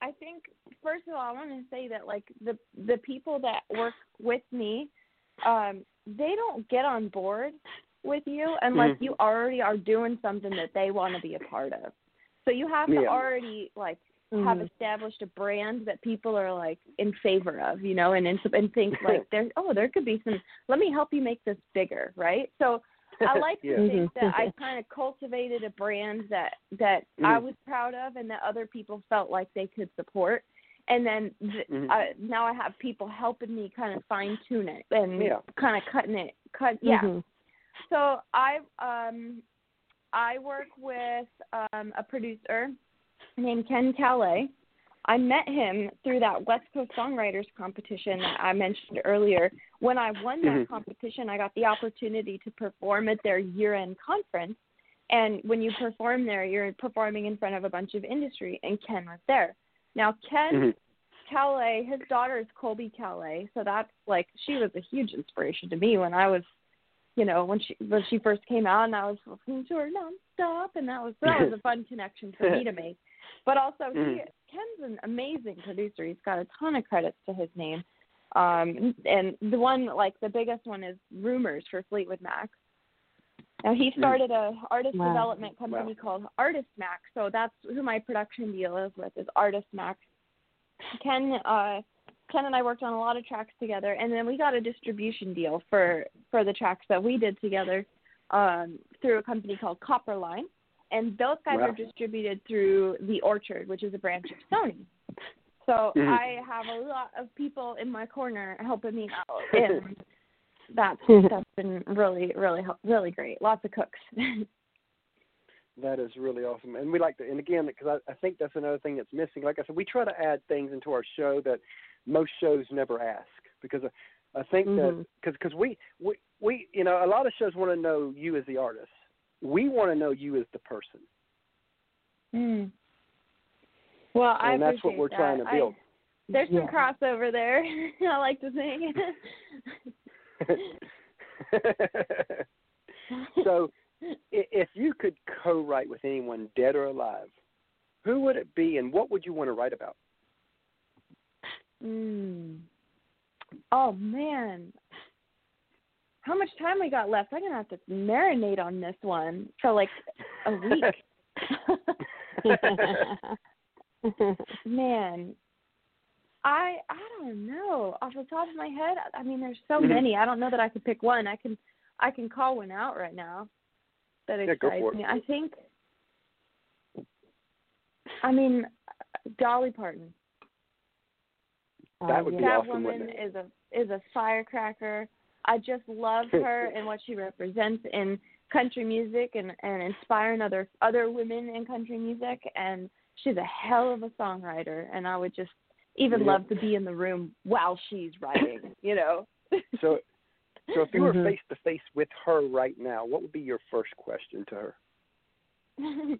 I think first of all, I want to say that like the the people that work with me, um, they don't get on board with you unless Mhm. you already are doing something that they want to be a part of. So you have to Yeah. already like have Mhm. established a brand that people are like in favor of, you know, and and, and think like *laughs* there oh there could be some let me help you make this bigger, right? So I *laughs* like Yeah. to think that I *laughs* kind of cultivated a brand that that I Mhm. was proud of and that other people felt like they could support. And then th- Mhm. uh, now I have people helping me kind of fine tune it and Yeah. kind of cutting it cut yeah. Mhm. So I um I work with um a producer named Ken Caillat. I met him through that West Coast Songwriters competition that I mentioned earlier. When I won that Mhm. competition, I got the opportunity to perform at their year-end conference. And when you perform there, you're performing in front of a bunch of industry, and Ken was there. Now, Ken Mhm. Caillat, his daughter is Colbie Caillat, so that's like she was a huge inspiration to me when I was, you know, when she when she first came out, and I was listening to her nonstop, and that was that was *laughs* a fun connection for me to make. But also, he Mhm. Ken's an amazing producer. He's got a ton of credits to his name. Um, and the one like the biggest one is Rumours for Fleetwood Mac. Now he started a artist Wow. development company Wow. called Artist Mac, so that's who my production deal is with is Artist Mac. Ken uh Ken and I worked on a lot of tracks together and then we got a distribution deal for for the tracks that we did together um through a company called Copperline. And those guys Wow. are distributed through The Orchard, which is a branch of Sony. So Mhm. I have a lot of people in my corner helping me out and *laughs* that's *laughs* that's been really really really great. Lots of cooks. *laughs* That is really awesome, and we like to. And again, because I, I think that's another thing that's missing. Like I said, we try to add things into our show that most shows never ask. Because I, I think that Mhm. because because we, we we you know a lot of shows want to know you as the artist. We want to know you as the person, Mm. Well, I and that's what we're that. trying to I- build. there's some crossover there. *laughs* I like to think. *laughs* so, if you could co-write with anyone, dead or alive, who would it be, and what would you want to write about? mm. Oh man, how much time we got left? I'm gonna have to marinate on this one for like a week. *laughs* *laughs* man, I I don't know off the top of my head. I mean, there's so Mhm. many. I don't know that I could pick one. I can I can call one out right now. That Yeah, excites me. I think. I mean, Dolly Parton. That would be that awesome, woman wouldn't it? is a is a firecracker. I just love her and what she represents in country music and and inspiring other other women in country music and she's a hell of a songwriter and I would just even Yep. love to be in the room while she's writing, *laughs* you know. So, so if you were Mhm. face to face with her right now, what would be your first question to her? *laughs* um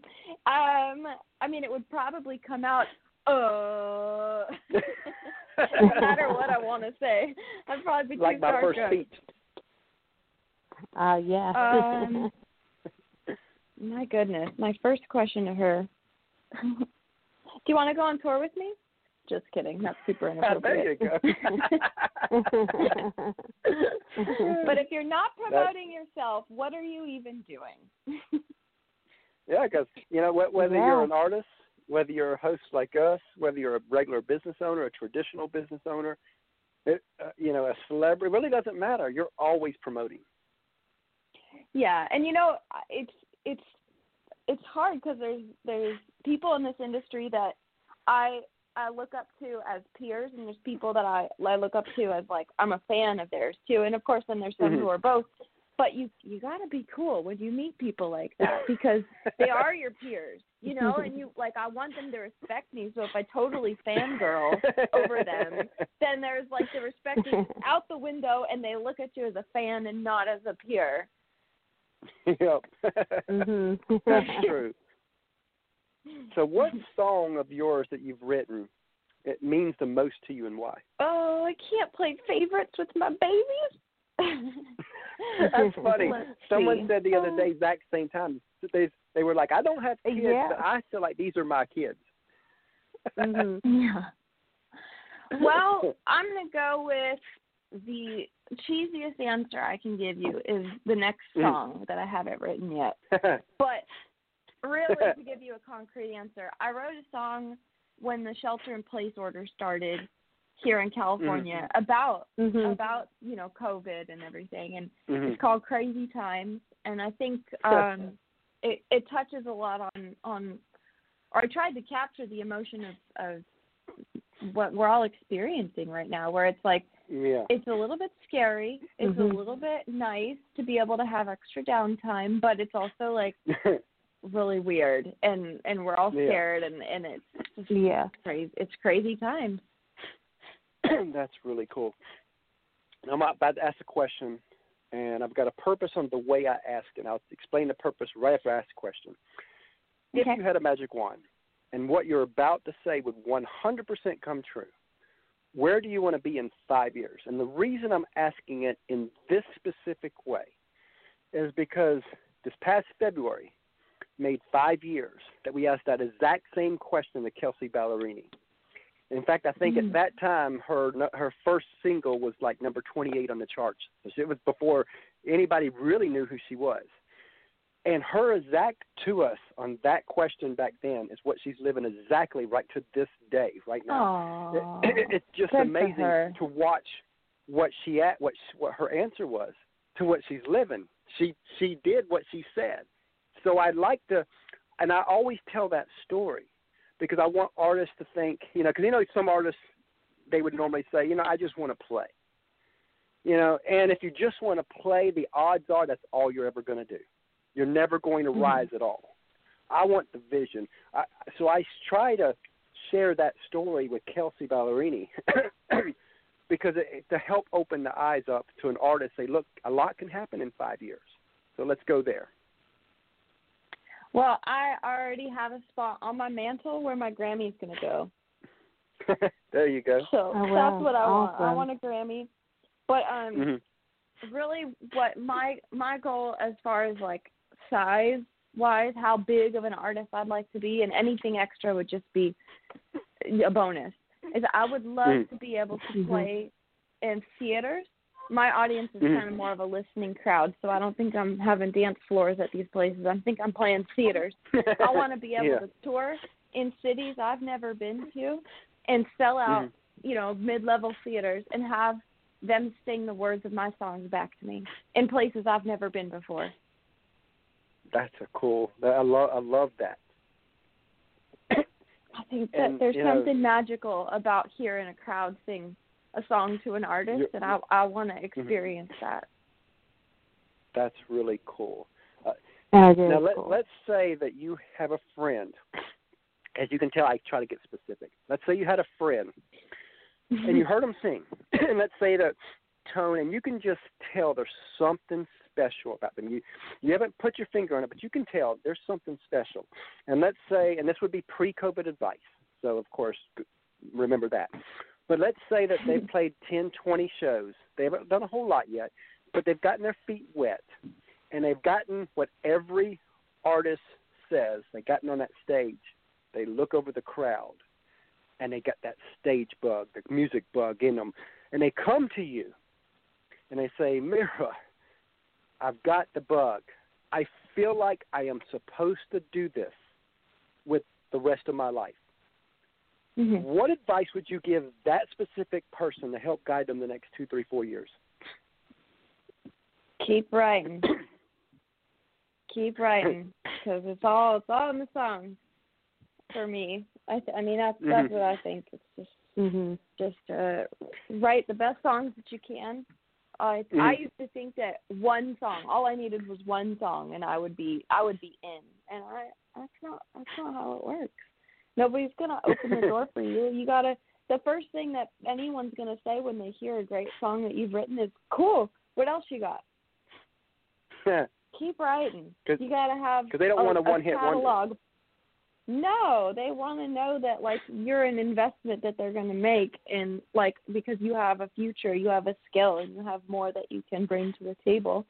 I mean it would probably come out uh *laughs* no matter what I want to say. I'd probably be like too my first starstruck. speech. Uh, yeah. Um, *laughs* My goodness. My first question to her. *laughs* Do you want to go on tour with me? Just kidding. That's super Ah, there you inappropriate. go. but if you're not promoting yourself, what are you even doing? yeah, because you know whether Yeah. you're an artist, whether you're a host like us, whether you're a regular business owner, a traditional business owner, it, uh, you know, a celebrity, it really doesn't matter. You're always promoting. yeah, and you know, it's it's it's hard because there's there's people in this industry that I I look up to as peers, and there's people that I I look up to as like I'm a fan of theirs too, and of course then there's some Mhm. who are both but you you got to be cool when you meet people like that because they *laughs* are your peers, you know, and you like I want them to respect me. So if I totally fangirl over them, *laughs* then there's like the respect is out the window and they look at you as a fan and not as a peer. yep. Mhm. *laughs* That's true. So, what song of yours that you've written it means the most to you, and why? Oh, I can't play favorites with my babies. *laughs* That's funny. Let's Someone see. said the other day, exact same time, they they were like, "I don't have kids, Yeah. but I feel like these are my kids." Mhm. *laughs* Yeah. Well, I'm gonna go with the cheesiest answer I can give you is the next Mm. song that I haven't written yet. *laughs* But really, *laughs* to give you a concrete answer, I wrote a song when the shelter in place order started here in California about Mhm. about you know COVID and everything, and Mhm. it's called Crazy Times, and I think um, it it touches a lot on on, or I tried to capture the emotion of of what we're all experiencing right now, where it's like yeah. it's a little bit scary, it's Mhm. a little bit nice to be able to have extra downtime, but it's also like *laughs* really weird, and and we're all Yeah. scared, and and it's just Yeah. crazy. It's crazy times. *clears throat* That's really cool. I'm about to ask a question, and I've got a purpose on the way I ask and I'll explain the purpose right after I ask the question. If you had a magic wand, and what you're about to say would 100% come true, where do you want to be in five years? And the reason I'm asking it in this specific way is because this past February made five years that we asked that exact same question to Kelsea Ballerini. In fact, I think Mm. at that time her her first single was like number 28 on the charts. So it was before anybody really knew who she was. And her exact to us on that question back then is what she's living exactly right to this day, right now. It, it, it's just Good amazing to watch what she at what she, what her answer was to what she's living. She she did what she said. So I'd like to, and I always tell that story because I want artists to think, you know, because you know some artists they would normally say, you know, I just want to play. You know, and if you just want to play, the odds are that's all you're ever going to do. You're never going to Mhm. rise at all. I want the vision. I, so I try to share that story with Kelsea Ballerini *coughs* because it, to help open the eyes up to an artist. Say, look, a lot can happen in five years. So let's go there. Well, I already have a spot on my mantle where my Grammy's gonna go. *laughs* there you go. So Oh, that's what I want. I want a Grammy. But um hmm really what my my goal as far as like size wise, how big of an artist I'd like to be and anything extra would just be a bonus. Is I would love Mm. to be able to Mhm. play in theaters. My audience is Mhm. kind of more of a listening crowd, so I don't think I'm having dance floors at these places. I think I'm playing theaters. *laughs* I want to be able yeah. to tour in cities I've never been to and sell out, Mhm. you know, mid-level theaters and have them sing the words of my songs back to me in places I've never been before. That's a cool. I love. I love that. *coughs* I think that And, there's you know- something magical about hearing a crowd sing a song to an artist, You're- and I I want to mm-hmm. experience that. That's really cool. Uh, that is now let, cool. let's say that you have a friend. As you can tell, I try to get specific. Let's say you had a friend and you heard *laughs* them sing, *clears throat* and let's say the tone, and you can just tell there's something special about them. You you haven't put your finger on it, but you can tell there's something special. And let's say, and this would be pre-COVID advice, so of course remember that. But let's say that they've *laughs* played 10, 20 shows. They haven't done a whole lot yet, but they've gotten their feet wet, and they've gotten what every artist says. They've gotten on that stage. They look over the crowd and they got that stage bug, the music bug in them, and they come to you and they say, Mira, I've got the bug. I feel like I am supposed to do this with the rest of my life. Mhm. What advice would you give that specific person to help guide them the next two, three, four years? Keep writing. *clears throat* Keep writing because it's all it's all in the song for me. I th- I mean that's that's Mhm. what I think. It's just Mhm. just uh, write the best songs that you can, I Mhm. I used to think that one song, all I needed was one song, and I would be I would be in. And I that's not that's not how it works. Nobody's gonna open the door *laughs* for you. You gotta. The first thing that anyone's gonna say when they hear a great song that you've written is, "Cool. What else you got? *laughs* Keep writing. you gotta have because they don't a, want a one-hit wonder. catalog. No, they want to know that like you're an investment that they're going to make, and like because you have a future, you have a skill, and you have more that you can bring to the table.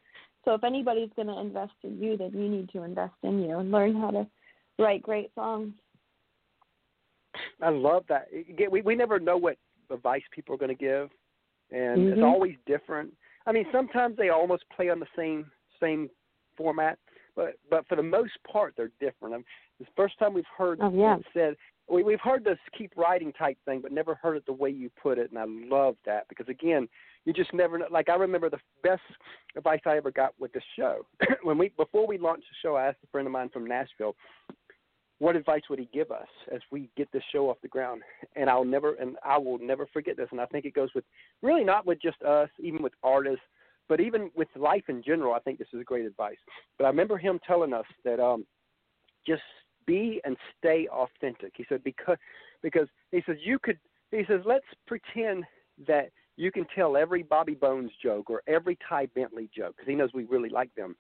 So if anybody's going to invest in you, then you need to invest in you and learn how to write great songs. I love that. Again, we we never know what advice people are going to give, and it's Mhm. always different. I mean, sometimes they almost play on the same same format, but but for the most part, they're different. I mean, the first time we've heard Oh, yeah. it said we we've heard this keep writing type thing, but never heard it the way you put it, and I love that because again, you just never know. Like I remember the best advice I ever got with the show *clears throat* when we before we launched the show. I asked a friend of mine from Nashville what advice would he give us as we get this show off the ground? And I'll never, and I will never forget this. And I think it goes with really not with just us, even with artists, but even with life in general. I think this is great advice. But I remember him telling us that um, just be and stay authentic. He said because because he says you could. He says let's pretend that you can tell every Bobby Bones joke or every Ty Bentli joke because he knows we really like them,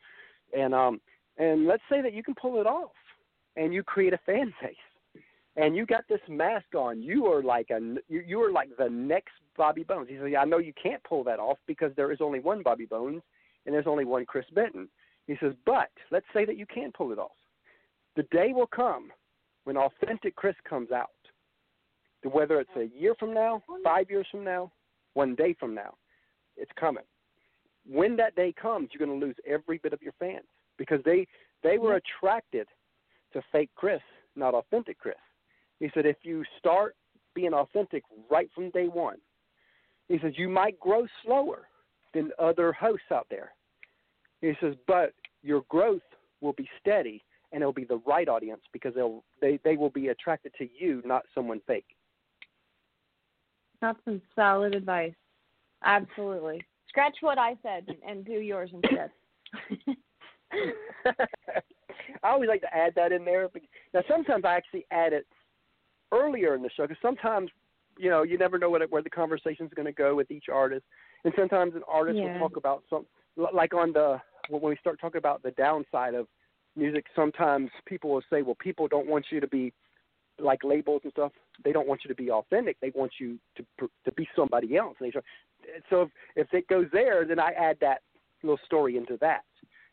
and um and let's say that you can pull it off and you create a fan base. And you got this mask on. You are like a you, you are like the next bobby bones. He said i know you can't pull that off because there is only one bobby bones and there's only one chris benton. He says but let's say that you can pull it off. The day will come when authentic chris comes out. Whether it's a year from now five years from now one day from now it's coming. When that day comes you're going to lose every bit of your fans because they they were mm-hmm. attracted to fake Chris, not authentic Chris. He said if you start being authentic right from day one, he says you might grow slower than other hosts out there. He says, but your growth will be steady and it'll be the right audience because they'll they, they will be attracted to you, not someone fake. That's some solid advice. Absolutely. Scratch what I said and, and do yours instead. *laughs* *laughs* I always like to add that in there. Now, sometimes I actually add it earlier in the show because sometimes, you know, you never know what, where the conversation is going to go with each artist, and sometimes an artist Yeah. will talk about some, like on the when we start talking about the downside of music. Sometimes people will say, "Well, people don't want you to be like labels and stuff. They don't want you to be authentic. They want you to to be somebody else." And they so if, if it goes there, then I add that little story into that.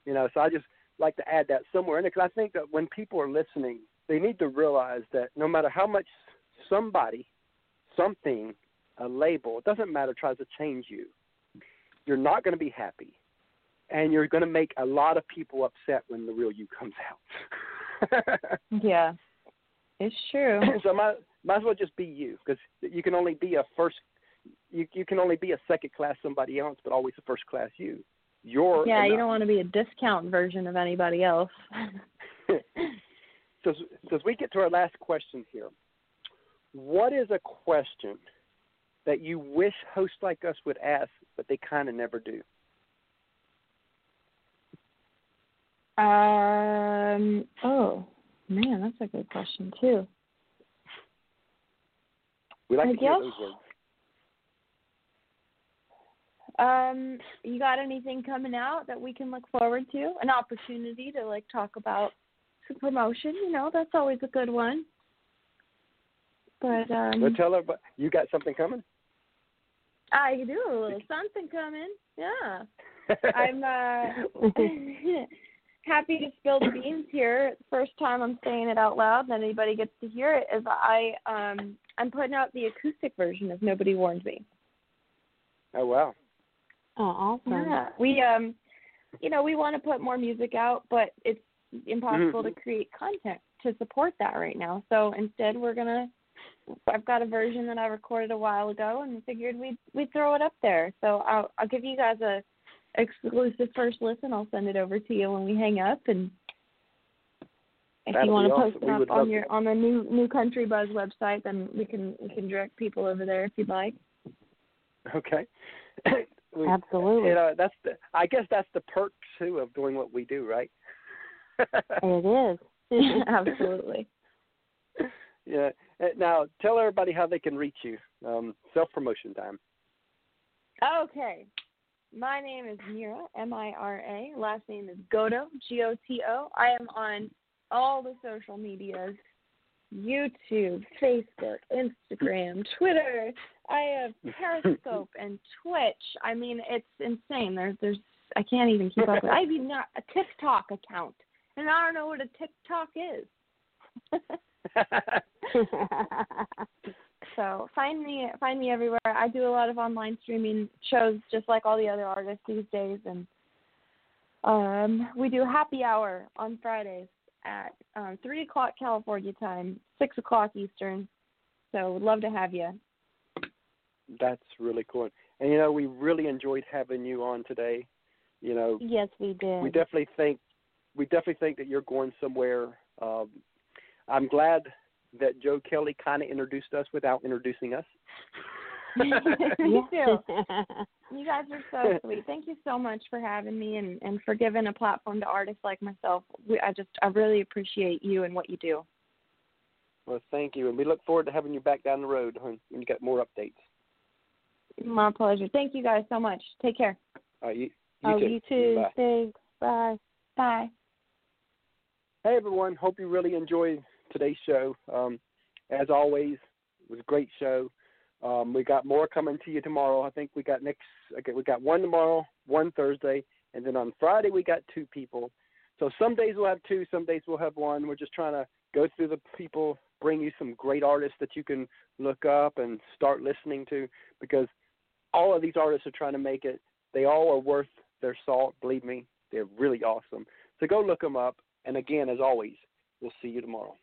You know, so I just like to add that somewhere in it because I think that when people are listening, they need to realize that no matter how much somebody, something, a label, it doesn't matter, tries to change you, you're not going to be happy. And you're going to make a lot of people upset when the real you comes out. *laughs* yeah. It's true. *clears throat* so might might as well just be you because you can only be a first you you can only be a second class somebody else, but always a first class you. You're yeah, you don't want to be a discount version of anybody else. so, as- so as we get to our last question here, what is a question that you wish hosts like us would ask, but they kind of never do? Um. Oh, man, that's a good question too. We like I to hear those words. Um, you got anything coming out that we can look forward to? An opportunity to like talk about some promotion. You know, that's always a good one. But um, But tell everybody, you got something coming? I do a little something coming. Yeah. *laughs* I'm uh *laughs* happy to spill the beans here. First time I'm saying it out loud that anybody gets to hear it is I um I'm putting out the acoustic version of Nobody Warned Me. Oh wow! Oh, awesome. Yeah. We um you know, we want to put more music out, but it's impossible Mhm. to create content to support that right now. So instead we're going to I've got a version that I recorded a while ago and figured we'd we'd throw it up there. So I'll I'll give you guys a exclusive first listen. I'll send it over to you when we hang up and if That'd you want to awesome. post it up on your that. on the new new country buzz website then we can we can direct people over there if you'd like. Okay. *coughs* We, Absolutely. You know, that's the. I guess that's the perk too of doing what we do, right? *laughs* it is. *laughs* *laughs* Absolutely. Yeah. Uh, Now, tell everybody how they can reach you. Um, Self promotion time. Okay. My name is Mira, M I R A. Last name is Goto, G O T O. I am on all the social medias YouTube, Facebook, Instagram, Twitter. I have Periscope *laughs* and Twitch. I mean, it's insane. There's, there's, I can't even keep up with. I have even got a TikTok account, and I don't know what a TikTok is. *laughs* So find me find me everywhere. I do a lot of online streaming shows just like all the other artists these days and um we do happy hour on Fridays at um three o'clock California time, six o'clock Eastern. So would love to have you. That's really cool. And you know, we really enjoyed having you on today. You know, yes, we did. we definitely think we definitely think that you're going somewhere. Um, I'm glad that Joe Kelly kind of introduced us without introducing us. *laughs* *laughs* *laughs* me too. You guys are so sweet. Thank you so much for having me and, and for giving a platform to artists like myself. We, I just I really appreciate you and what you do. Well, thank you, and we look forward to having you back down the road when when you got more updates. My pleasure. Thank you guys so much. Take care. All right, you, you oh, too. you too. Bye. Thanks. Bye. Bye. Hey everyone, hope you really enjoyed today's show. Um, as always, it was a great show. Um, we got more coming to you tomorrow. I think we got next. Okay, we got one tomorrow, one Thursday, and then on Friday we got two people. So some days we'll have two, some days we'll have one. We're just trying to go through the people, bring you some great artists that you can look up and start listening to because all of these artists are trying to make it. They all are worth their salt. Believe me, they're really awesome. So go look them up. And again, as always, we'll see you tomorrow.